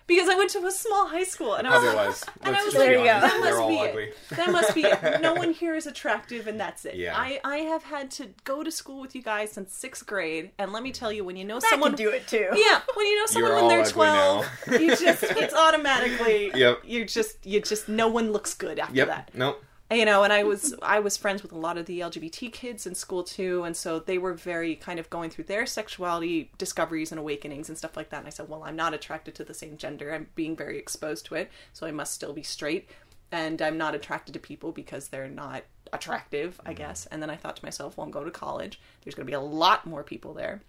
Because I went to a small high school and I was like, Otherwise, and I was like, There you go. that they're must be ugly. it. That must be it. No one here is attractive, and that's it. Yeah. I, I have had to go to school with you guys since sixth grade, and let me tell you, when you know That someone, can do it too. yeah, when you know someone You're when they're twelve, now. you just it's automatically. Yep. You're just you just no one looks good after Yep. that Nope. You know and i was i was friends with a lot of the lgbt kids in school too and so they were very kind of going through their sexuality discoveries and awakenings and stuff like that and i said well i'm not attracted to the same gender i'm being very exposed to it so i must still be straight and I'm not attracted to people because they're not attractive, I mm-hmm. guess. And then I thought to myself, well, I'm going to college. There's going to be a lot more people there.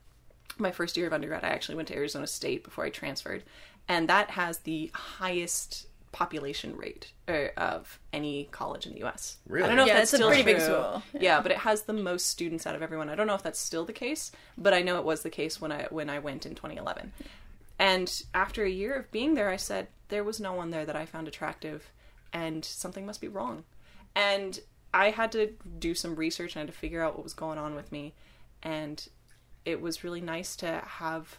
My first year of undergrad, I actually went to Arizona State before I transferred, and that has the highest population rate uh, of any college in the U.S. Really? I don't know Yeah, if that's it's a still pretty big true. school. Yeah. but it has the most students out of everyone. I don't know if that's still the case, but I know it was the case when I when I went in 2011. And after a year of being there, I said there was no one there that I found attractive, and something must be wrong. And I had to do some research and I had to figure out what was going on with me, and it was really nice to have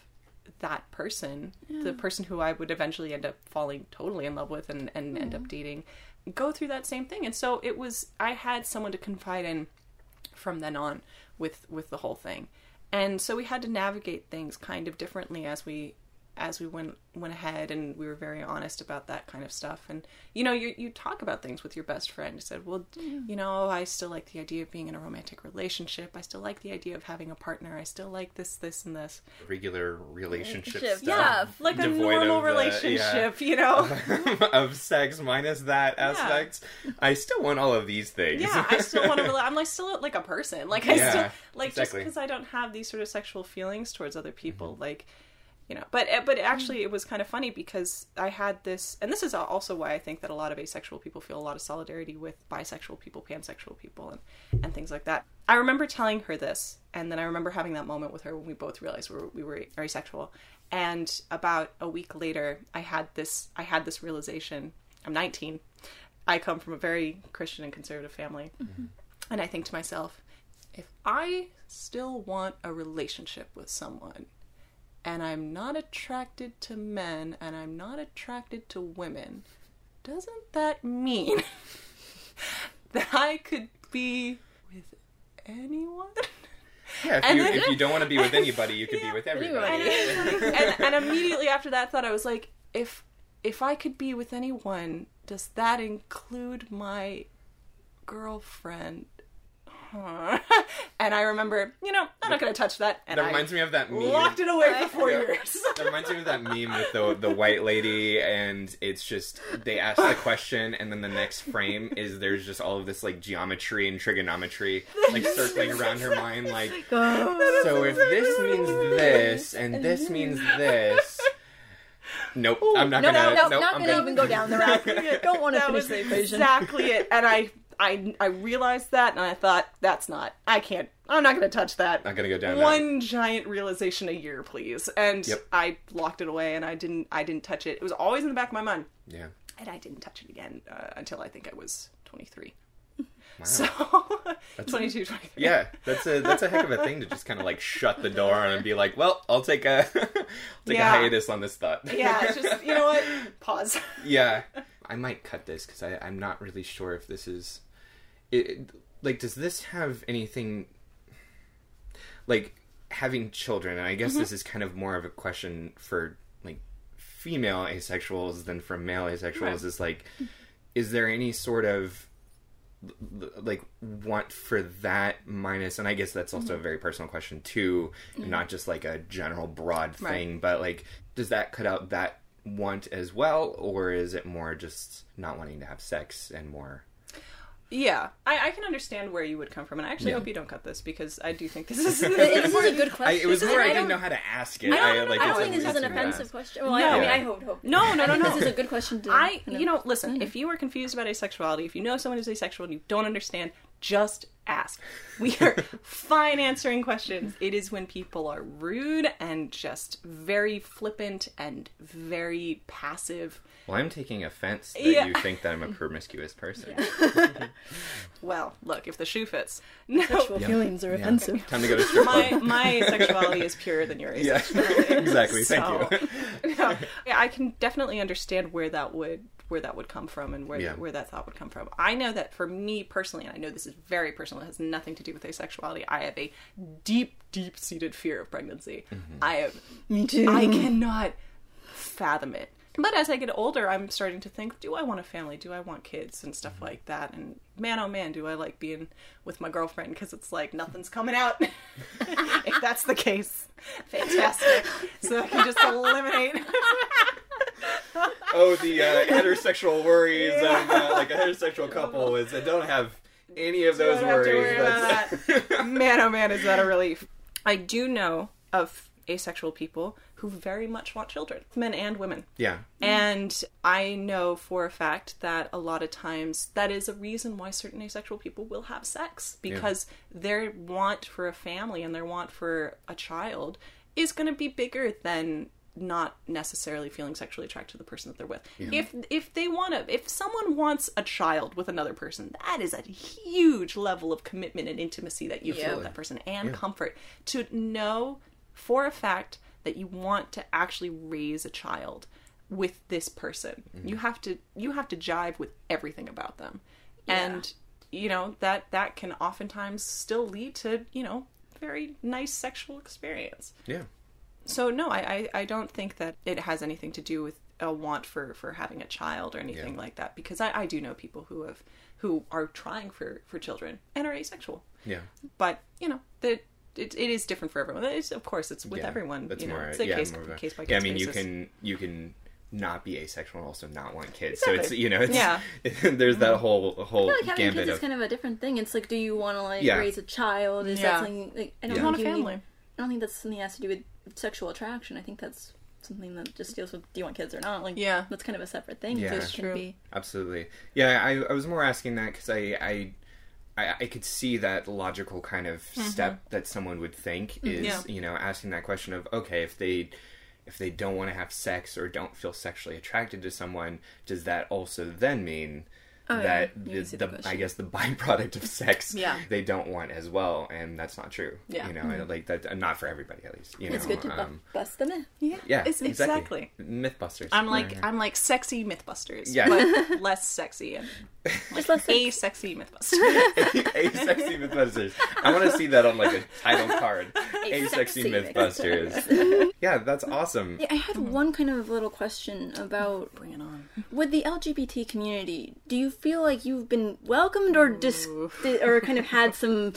that person, the person who I would eventually end up falling totally in love with and, and end up hmm. dating, go through that same thing. And so it was, I had someone to confide in from then on with with the whole thing. And so we had to navigate things kind of differently as we as we went went ahead and we were very honest about that kind of stuff. And you know you you talk about things with your best friend. You said well you know I still like the idea of being in a romantic relationship. I still like the idea of having a partner. I still like this this and this. Regular relationship Relationship, stuff. yeah like a normal of the- relationship you know? Of sex minus that aspect. I still want all of these things. yeah, I still want to. Rela- I'm like still like a person. Like I Yeah, still like just because I don't have these sort of sexual feelings towards other people, mm-hmm. like you know. But eh, but actually, it was kind of funny because I had this, and this is also why I think that a lot of asexual people feel a lot of solidarity with bisexual people, pansexual people, and and things like that. I remember telling her this, and then I remember having that moment with her when we both realized we were, we were asexual. And about a week later, I had this I had this realization. I'm 19. I come from a very Christian and conservative family. And I think to myself, if I still want a relationship with someone and I'm not attracted to men and I'm not attracted to women, doesn't that mean that I could be with anyone? Yeah, if, you, then- if you don't want to be with anybody, you could be with everybody. And, and immediately after that thought, I was like, if if I could be with anyone, does that include my girlfriend? Huh. and I remember, you know, I'm not going to touch that. And That I reminds me of that meme. locked it away for four Yeah. years. That reminds me of that meme with the the white lady, and it's just they ask the question, and then the next frame is there's just all of this like geometry and trigonometry like circling around her mind, like oh. so if this means this and this means this. Nope, I'm not No, gonna. no, no, nope, not I'm gonna good. even go down the route. Don't want to that finish was the equation. exactly it. And I, I, I realized that, and I thought, that's not. I can't. I'm not going to touch that. Not gonna go down that. One giant realization a year, please. And Yep. I locked it away, and I didn't. I didn't touch it. It was always in the back of my mind, Yeah. and I didn't touch it again uh, until I think I was 23. Wow. So 22, 23. Yeah, that's a that's a heck of a thing to just kind of like shut the door on and be like, well, I'll take a take Yeah. a hiatus on this thought. Yeah, just you know what? Pause. yeah. I might cut this because I I'm not really sure if this is, it, like, does this have anything, like, having children? And I guess Mm-hmm. this is kind of more of a question for like female asexuals than for male asexuals. Right. Is like, is there any sort of like want for that minus and i guess that's also a very personal question too and not just like a general broad Right. thing but like does that cut out that want as well or is it more just not wanting to have sex and more Yeah, I, I can understand where you would come from, and I actually Yeah. hope you don't cut this because I do think this is. this is a good I, question. it was more and i, didn't know how to ask it I don't, like, I don't it's think this is an offensive ask. question. Well, I, No. I mean, I hope. hope No, no, no, no. This is a good question to. I, you know, listen. If you are confused about asexuality, if you know someone who's asexual and you don't understand, just ask. We are fine answering questions. It is when people are rude and just very flippant and very passive. well i'm taking offense that Yeah. you think that i'm a promiscuous person Well, look, if the shoe fits. No, Sexual feelings are Yeah. offensive. time to go to strip my my sexuality is purer than your yeah exactly So- thank you No. I can definitely understand where that would where that would come from and where Yeah. where that thought would come from. I know that for me personally, and I know this is very personal, it has nothing to do with asexuality. I have a deep, deep seated fear of pregnancy. Mm-hmm. I have Me too. I cannot fathom it. But as I get older, I'm starting to think, do I want a family? Do I want kids and stuff mm-hmm. like that? And man, oh man, do I like being with my girlfriend because it's like nothing's coming out. if that's the case, fantastic. So I can just eliminate. oh, the uh, heterosexual worries of uh, like a heterosexual couple is that don't have any of those Don't have to worries. worry about That's- man, oh man, is that a relief? I do know of asexual people who very much want children, men and women. yeah, And I know for a fact that a lot of times that is a reason why certain asexual people will have sex because their want for a family and their want for a child is going to be bigger than not necessarily feeling sexually attracted to the person that they're with. If if they want to if someone wants a child with another person, that is a huge level of commitment and intimacy that you feel with that person and comfort to know for a fact that you want to actually raise a child with this person. Mm-hmm. You have to you have to jive with everything about them. And you know, that that can oftentimes still lead to, you know, very nice sexual experience. yeah, So no, I, I, I don't think that it has anything to do with a want for, for having a child or anything Yeah. like that because I, I do know people who have who are trying for, for children and are asexual. yeah. But, you know, that it, it is different for everyone. It's, of course it's with yeah. everyone. That's you know, more, it's a yeah, case, more a- case by case Yeah, I mean, you can you can not be asexual and also not want kids. Exactly. So it's you know, it's, Yeah. there's that mm-hmm. whole whole I feel like having gambit kids is kind of a different thing. It's like, do you want to like Yeah. raise a child? Is Yeah. that something? Like, I don't Yeah. want a you need- family. I don't think that's something that has to do with sexual attraction. I think that's something that just deals with do you want kids or not. Like, Yeah. that's kind of a separate thing. Yeah. so That's true. be. Absolutely. Yeah, I, I was more asking that because I, I, I, I could see that logical kind of step that someone would think is, Mm-hmm. Yeah. you know, asking that question of, okay, if they, if they don't want to have sex or don't feel sexually attracted to someone, does that also then mean Oh, that You the, the the, I guess the byproduct of sex Yeah. they don't want as well, and that's not true. Yeah. You know, like that, not for everybody at least. You know, good to um, bust the myth. Yeah, yeah, it's- exactly. Mythbusters. I'm like Yeah. I'm like sexy MythBusters, Yeah. but less sexy and Just less a sexy MythBuster. a sexy Mythbusters. I want to see that on like a title card. A sexy sexy Mythbusters. yeah, that's awesome. Yeah, I had one kind of little question about Bring it on. with the LGBT community. Do you feel like you've been welcomed or just or kind of had some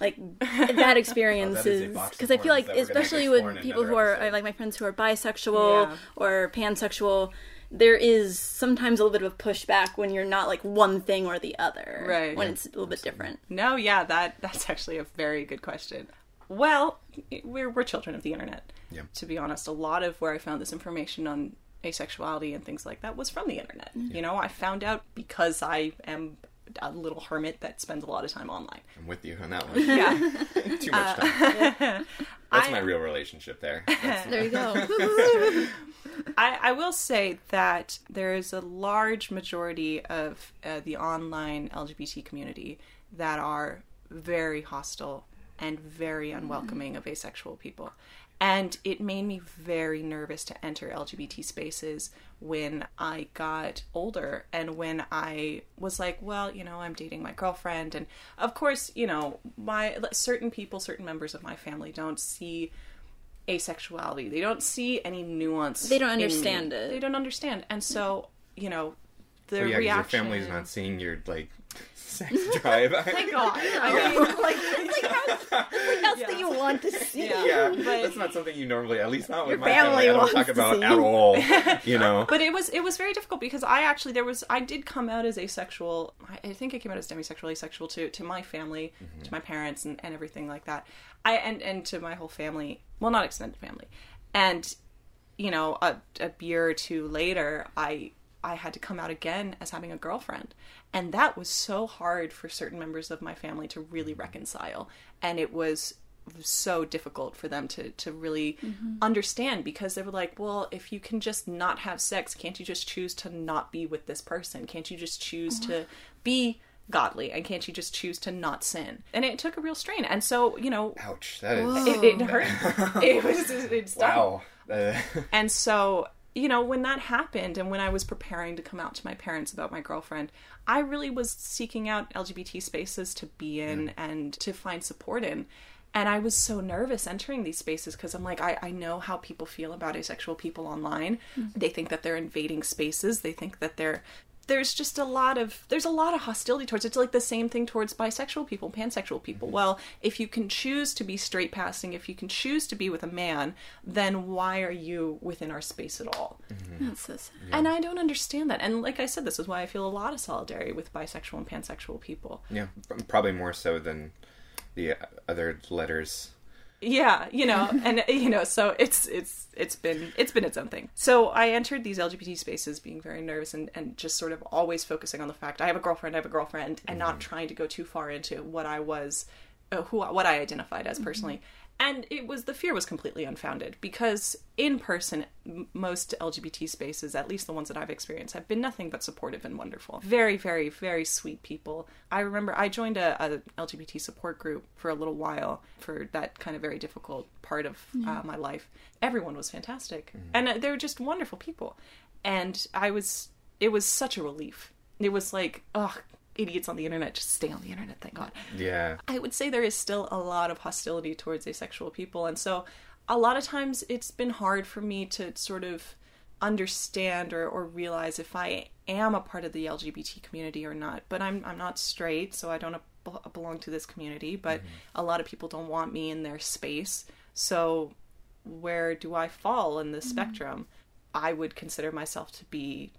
like bad oh, experiences? box of Because I feel like, thorns that we're gonna especially with people who are episode. like my friends who are bisexual Yeah. or pansexual, there is sometimes a little bit of a pushback when you're not like one thing or the other. Right. When it's a little bit different. No, yeah, that that's actually a very good question. Well, we're we're children of the internet. Yeah. To be honest, a lot of where I found this information on asexuality and things like that was from the internet. You know, I found out because I am a little hermit that spends a lot of time online. I'm with you on that one. Yeah. Too much time. That's I- my real relationship there. That's- There you go. I, I will say that there is a large majority of uh, the online LGBT community that are very hostile and very unwelcoming of asexual people. And it made me very nervous to enter LGBT spaces when I got older and when I was like, well, you know, I'm dating my girlfriend. And of course, you know, my certain people, certain members of my family don't see asexuality. They don't see any nuance. They don't in understand it. They don't understand, and so you know, the Oh, yeah, 'cause your reaction. family's not seeing your like sex drive. Thank God. I mean, like, That's what you want to see. yeah. yeah, But- that's not something you normally, at least not with my family, family I don't wants talk about see. at all. You know, but it was it was very difficult because I actually there was I did come out as asexual. I, I think I came out as demisexual, asexual to to my family, Mm-hmm. to my parents, and, and everything like that. I and and to my whole family. Well, not extended family, and you know, a, a year or two later, I I had to come out again as having a girlfriend, and that was so hard for certain members of my family to really mm-hmm. reconcile, and it was so difficult for them to to really mm-hmm. understand because they were like, well, if you can just not have sex, can't you just choose to not be with this person? Can't you just choose to uh-huh. be godly and can't you just choose to not sin? And it took a real strain, and so you know, ouch. That is it, it hurt. it was it wow. Uh, And so, you know, when that happened and when I was preparing to come out to my parents about my girlfriend, I really was seeking out LGBT spaces to be in mm. and to find support in. And I was so nervous entering these spaces because I'm like, I, I know how people feel about asexual people online. Mm. They think that they're invading spaces, they think that they're there's just a lot of there's a lot of hostility towards it. it's like the same thing towards bisexual people pansexual people well if you can choose to be straight passing if you can choose to be with a man then why are you within our space at all mm-hmm. That's so sad. and i don't understand that and like i said this is why i feel a lot of solidarity with bisexual and pansexual people Yeah, probably more so than the uh, other letters. Yeah you know and you know so it's it's it's been it's been its own thing. So i entered these lgbt spaces being very nervous and and just sort of always focusing on the fact i have a girlfriend i have a girlfriend and not trying to go too far into what i was uh, who what i identified as personally and it was the fear was completely unfounded because in person most lgbt spaces at least the ones that i've experienced have been nothing but supportive and wonderful. Very very very sweet people. I remember i joined a, a lgbt support group for a little while for that kind of very difficult part of uh, my life. Everyone was fantastic. And uh, they were just wonderful people. And i was it was such a relief. It was like ugh idiots on the internet just stay on the internet thank god Yeah, I would say there is still a lot of hostility towards asexual people. And so a lot of times it's been hard for me to sort of understand or, or realize if I am a part of the LGBT community or not. But I'm, I'm not straight, so I don't ap- belong to this community. But mm-hmm. a lot of people don't want me in their space. So where do I fall in the mm-hmm. spectrum? I would consider myself to be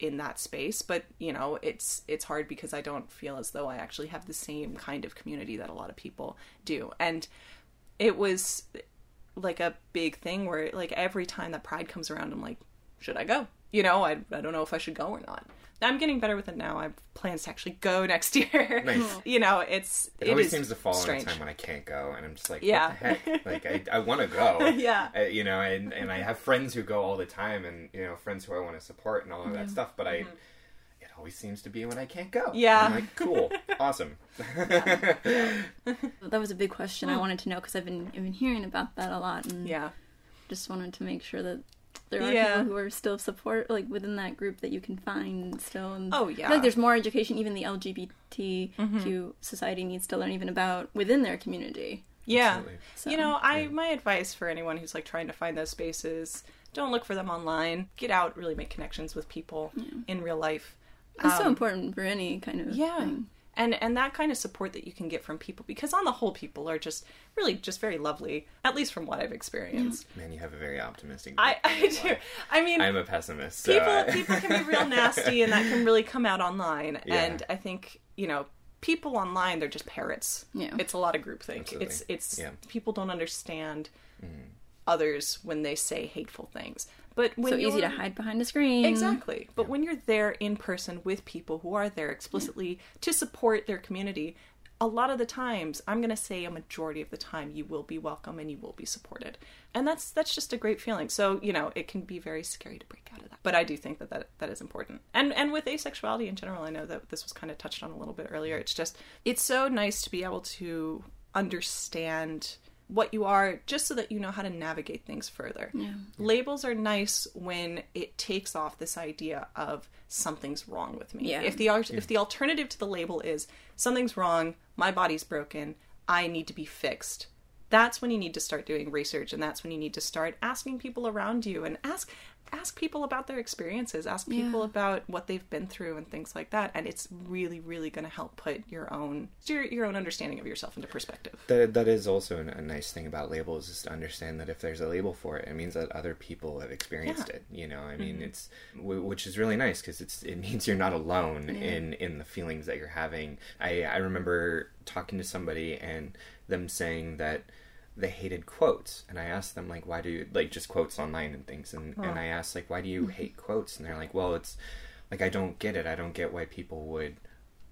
in that space but you know it's it's hard because i don't feel as though i actually have the same kind of community that a lot of people do. And it was like a big thing where like every time that pride comes around i'm like should i go? You know i, I don't know if i should go or not i'm getting better with it now i have plans to actually go next year Nice. you know it's it, always is seems to fall strange. in a time when I can't go, and I'm just like, Yeah. what the heck? Like, I, I want to go. Yeah. Uh, you know, and, and I have friends who go all the time, and you know, friends who I want to support and all of that stuff. But I, it always seems to be when I can't go. Mm-hmm. Yeah. I'm like, cool, awesome. That was a big question I wanted to know because I've been I've been hearing about that a lot and yeah just wanted to make sure that there are Yeah. people who are still support like within that group that you can find still. And Oh, I feel yeah. like there's more education even the LGBTQ society needs to learn even about within their community. yeah So, you know i my advice for anyone who's like trying to find those spaces don't look for them online get out really make connections with people in real life it's so Um, important for any kind of yeah thing. And and that kind of support that you can get from people because on the whole people are just really just very lovely at least from what i've experienced Man, you have a very optimistic. i i do i mean I'm a pessimist. So people I- people can be real nasty and that can really come out online Yeah. and i think you know people online they're just parrots Yeah. it's a lot of groupthink Absolutely. it's it's Yeah. people don't understand mm. Others when they say hateful things but when So easy to hide behind a screen. Exactly. But when you're there in person with people who are there explicitly to support their community, a lot of the times, I'm going to say a majority of the time, you will be welcome and you will be supported. And that's that's just a great feeling. So, you know, it can be very scary to break out of that. But I do think that that, that is important. And and with asexuality in general, I know that this was kind of touched on a little bit earlier. It's just it's so nice to be able to understand what you are just so that you know how to navigate things further. Yeah. Labels are nice when it takes off this idea of something's wrong with me. Yeah. If the al- if the alternative to the label is something's wrong, my body's broken, I need to be fixed. That's when you need to start doing research and that's when you need to start asking people around you and ask ask people about their experiences, ask people Yeah. about what they've been through and things like that and it's really really going to help put your own your, your own understanding of yourself into perspective. That that is also an- a nice thing about labels is to understand that if there's a label for it, it means that other people have experienced Yeah. it. You know, I mean, mm-hmm. it's w- which is really nice because it's it means you're not alone in in the feelings that you're having. I I remember talking to somebody and them saying that they hated quotes and i asked them like why do you like just quotes online and things and, and i asked like why do you hate quotes and they're like well it's like i don't get it i don't get why people would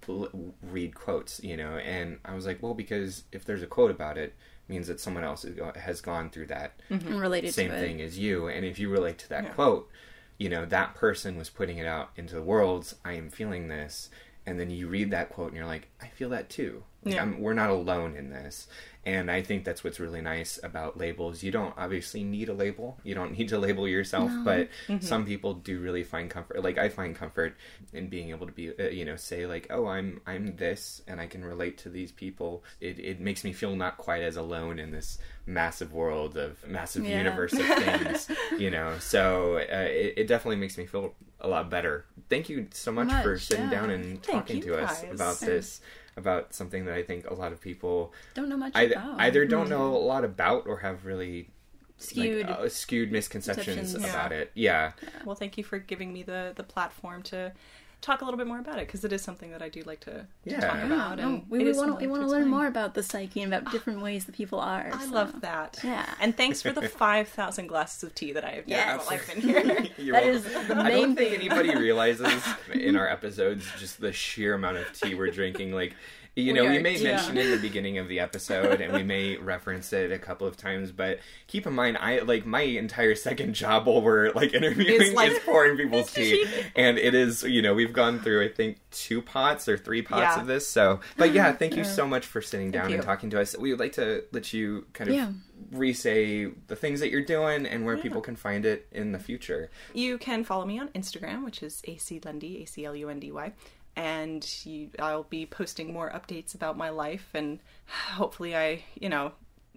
l- read quotes, you know, and I was like, well, because if there's a quote about it, means that someone else has gone through that mm-hmm. And related same to thing as you, and if you relate to that Yeah. quote, you know, that person was putting it out into the world. I am feeling this, and then you read that quote and you're like, I feel that too. Like, Yeah. I'm, we're not alone in this. And I think that's what's really nice about labels. You don't obviously need a label. You don't need to label yourself, but Mm-hmm. some people do really find comfort. Like I find comfort in being able to be, uh, you know, say like, "Oh, I'm I'm this, and I can relate to these people." It it makes me feel not quite as alone in this massive world of massive Yeah. universe of things, you know. So uh, it, it definitely makes me feel a lot better. Thank you so much, for sitting yeah. down and Thank talking to us guys. about this, about something that I think a lot of people Don't know much either, about. either don't know a lot about or have really skewed. like, uh, skewed misconceptions Conceptions. about Yeah. it. Yeah. Well, thank you for giving me the the platform to talk a little bit more about it because it is something that I do like to, to talk Yeah, about. no, and we, we want to we want to to learn explain. more about the psyche and about ah, different ways that people are. I so- love that. Yeah. And thanks for the 5,000 glasses of tea that I have Yes. drank while I've been here. You're That welcome. is the I don't think anybody realizes in our episodes just the sheer amount of tea we're drinking. Like, you know, We may yeah. mention it in the beginning of the episode, and we may reference it a couple of times. But keep in mind, I like my entire second job while we're like interviewing Is, like- is pouring people's tea, and it is you know we've gone through I think two pots or three pots Yeah. of this. So, but yeah, thank you so much for sitting down and talking to us. We would like to let you kind of. Yeah. Re-say the things that you're doing and where people can find it in the future. You can follow me on Instagram, which is AC Lundy, A C L U N D Y, and you, I'll be posting more updates about my life, and hopefully, I, you know,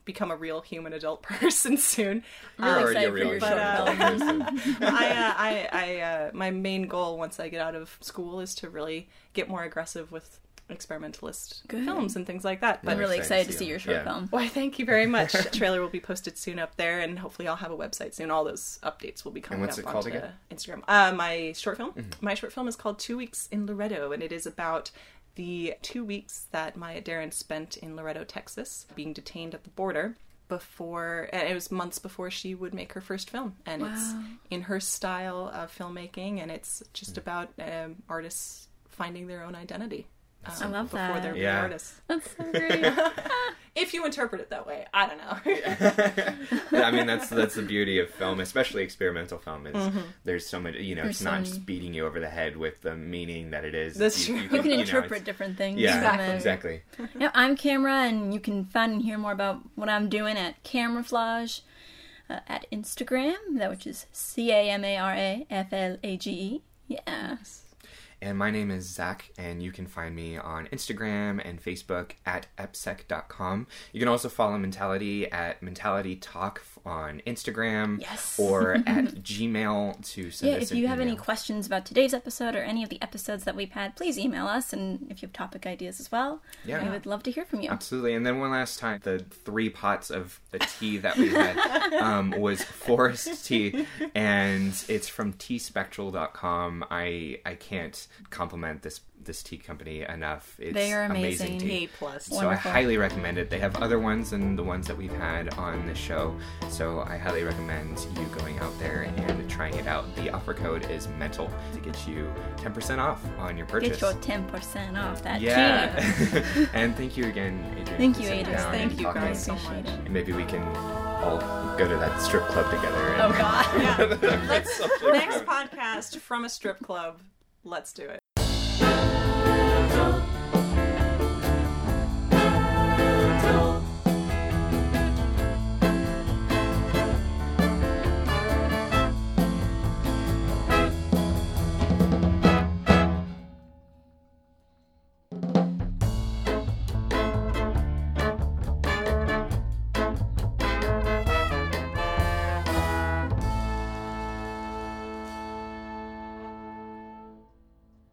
become a real human adult person soon. You're Um, already a excited for real your short short adult person. I, uh, I, I, uh, my main goal once I get out of school is to really get more aggressive with experimentalist Good. films and things like that. I'm But really excited excited to to see see your short Yeah. film. why, thank you very much. trailer will be posted soon up there, and hopefully, I'll have a website soon. All those updates will be coming what's up it called onto again? Instagram. Uh, my short film, Mm-hmm. my short film is called Two Weeks in Laredo, and it is about the two weeks that Maya Deren spent in Laredo, Texas, being detained at the border. Before and it was months before she would make her first film, and it's in her style of filmmaking, and it's Mm. just about um, artists finding their own identity. Um, I love before that. they're Yeah. artists. That's so great. If you interpret it that way, I don't know. I mean, that's that's the beauty of film, especially experimental film. Is Mm-hmm. there's so much, you know, There's it's so not many- just beating you over the head with the meaning that it is. That's true. you can know, interpret it's- different things. Yeah, from it. exactly. Yeah, I'm Camera, and you can find and hear more about what I'm doing at Camouflage. uh, at Instagram, that which is C A M A R A F L A G E. Yeah. And my name is Zach, and you can find me on Instagram and Facebook at epsec.com. You can also follow Mentality at Mentality Talk on Instagram Yes. or at Gmail to send Yeah, us if an you have any questions about today's episode or any of the episodes that we've had, please email us. And if you have topic ideas as well, Yeah. we would love to hear from you. Absolutely. And then one last time, the three pots of the tea that we had um, was forest tea, and it's from teaspectral.com. I I can't compliment this this tea company enough. It's They are amazing. tea. A plus. So Wonderful. I highly recommend it. They have other ones than the ones that we've had on the show. So I highly recommend you going out there and trying it out. The offer code is mental to get you 10% off on your purchase. Get your 10% off that yeah. tea. and thank you again, Adrian. Thank you, sitting Adrian. Thank you guys so much. And maybe we can all go to that strip club together. Oh, God. Yeah. Let's next podcast from a strip club. Let's do it.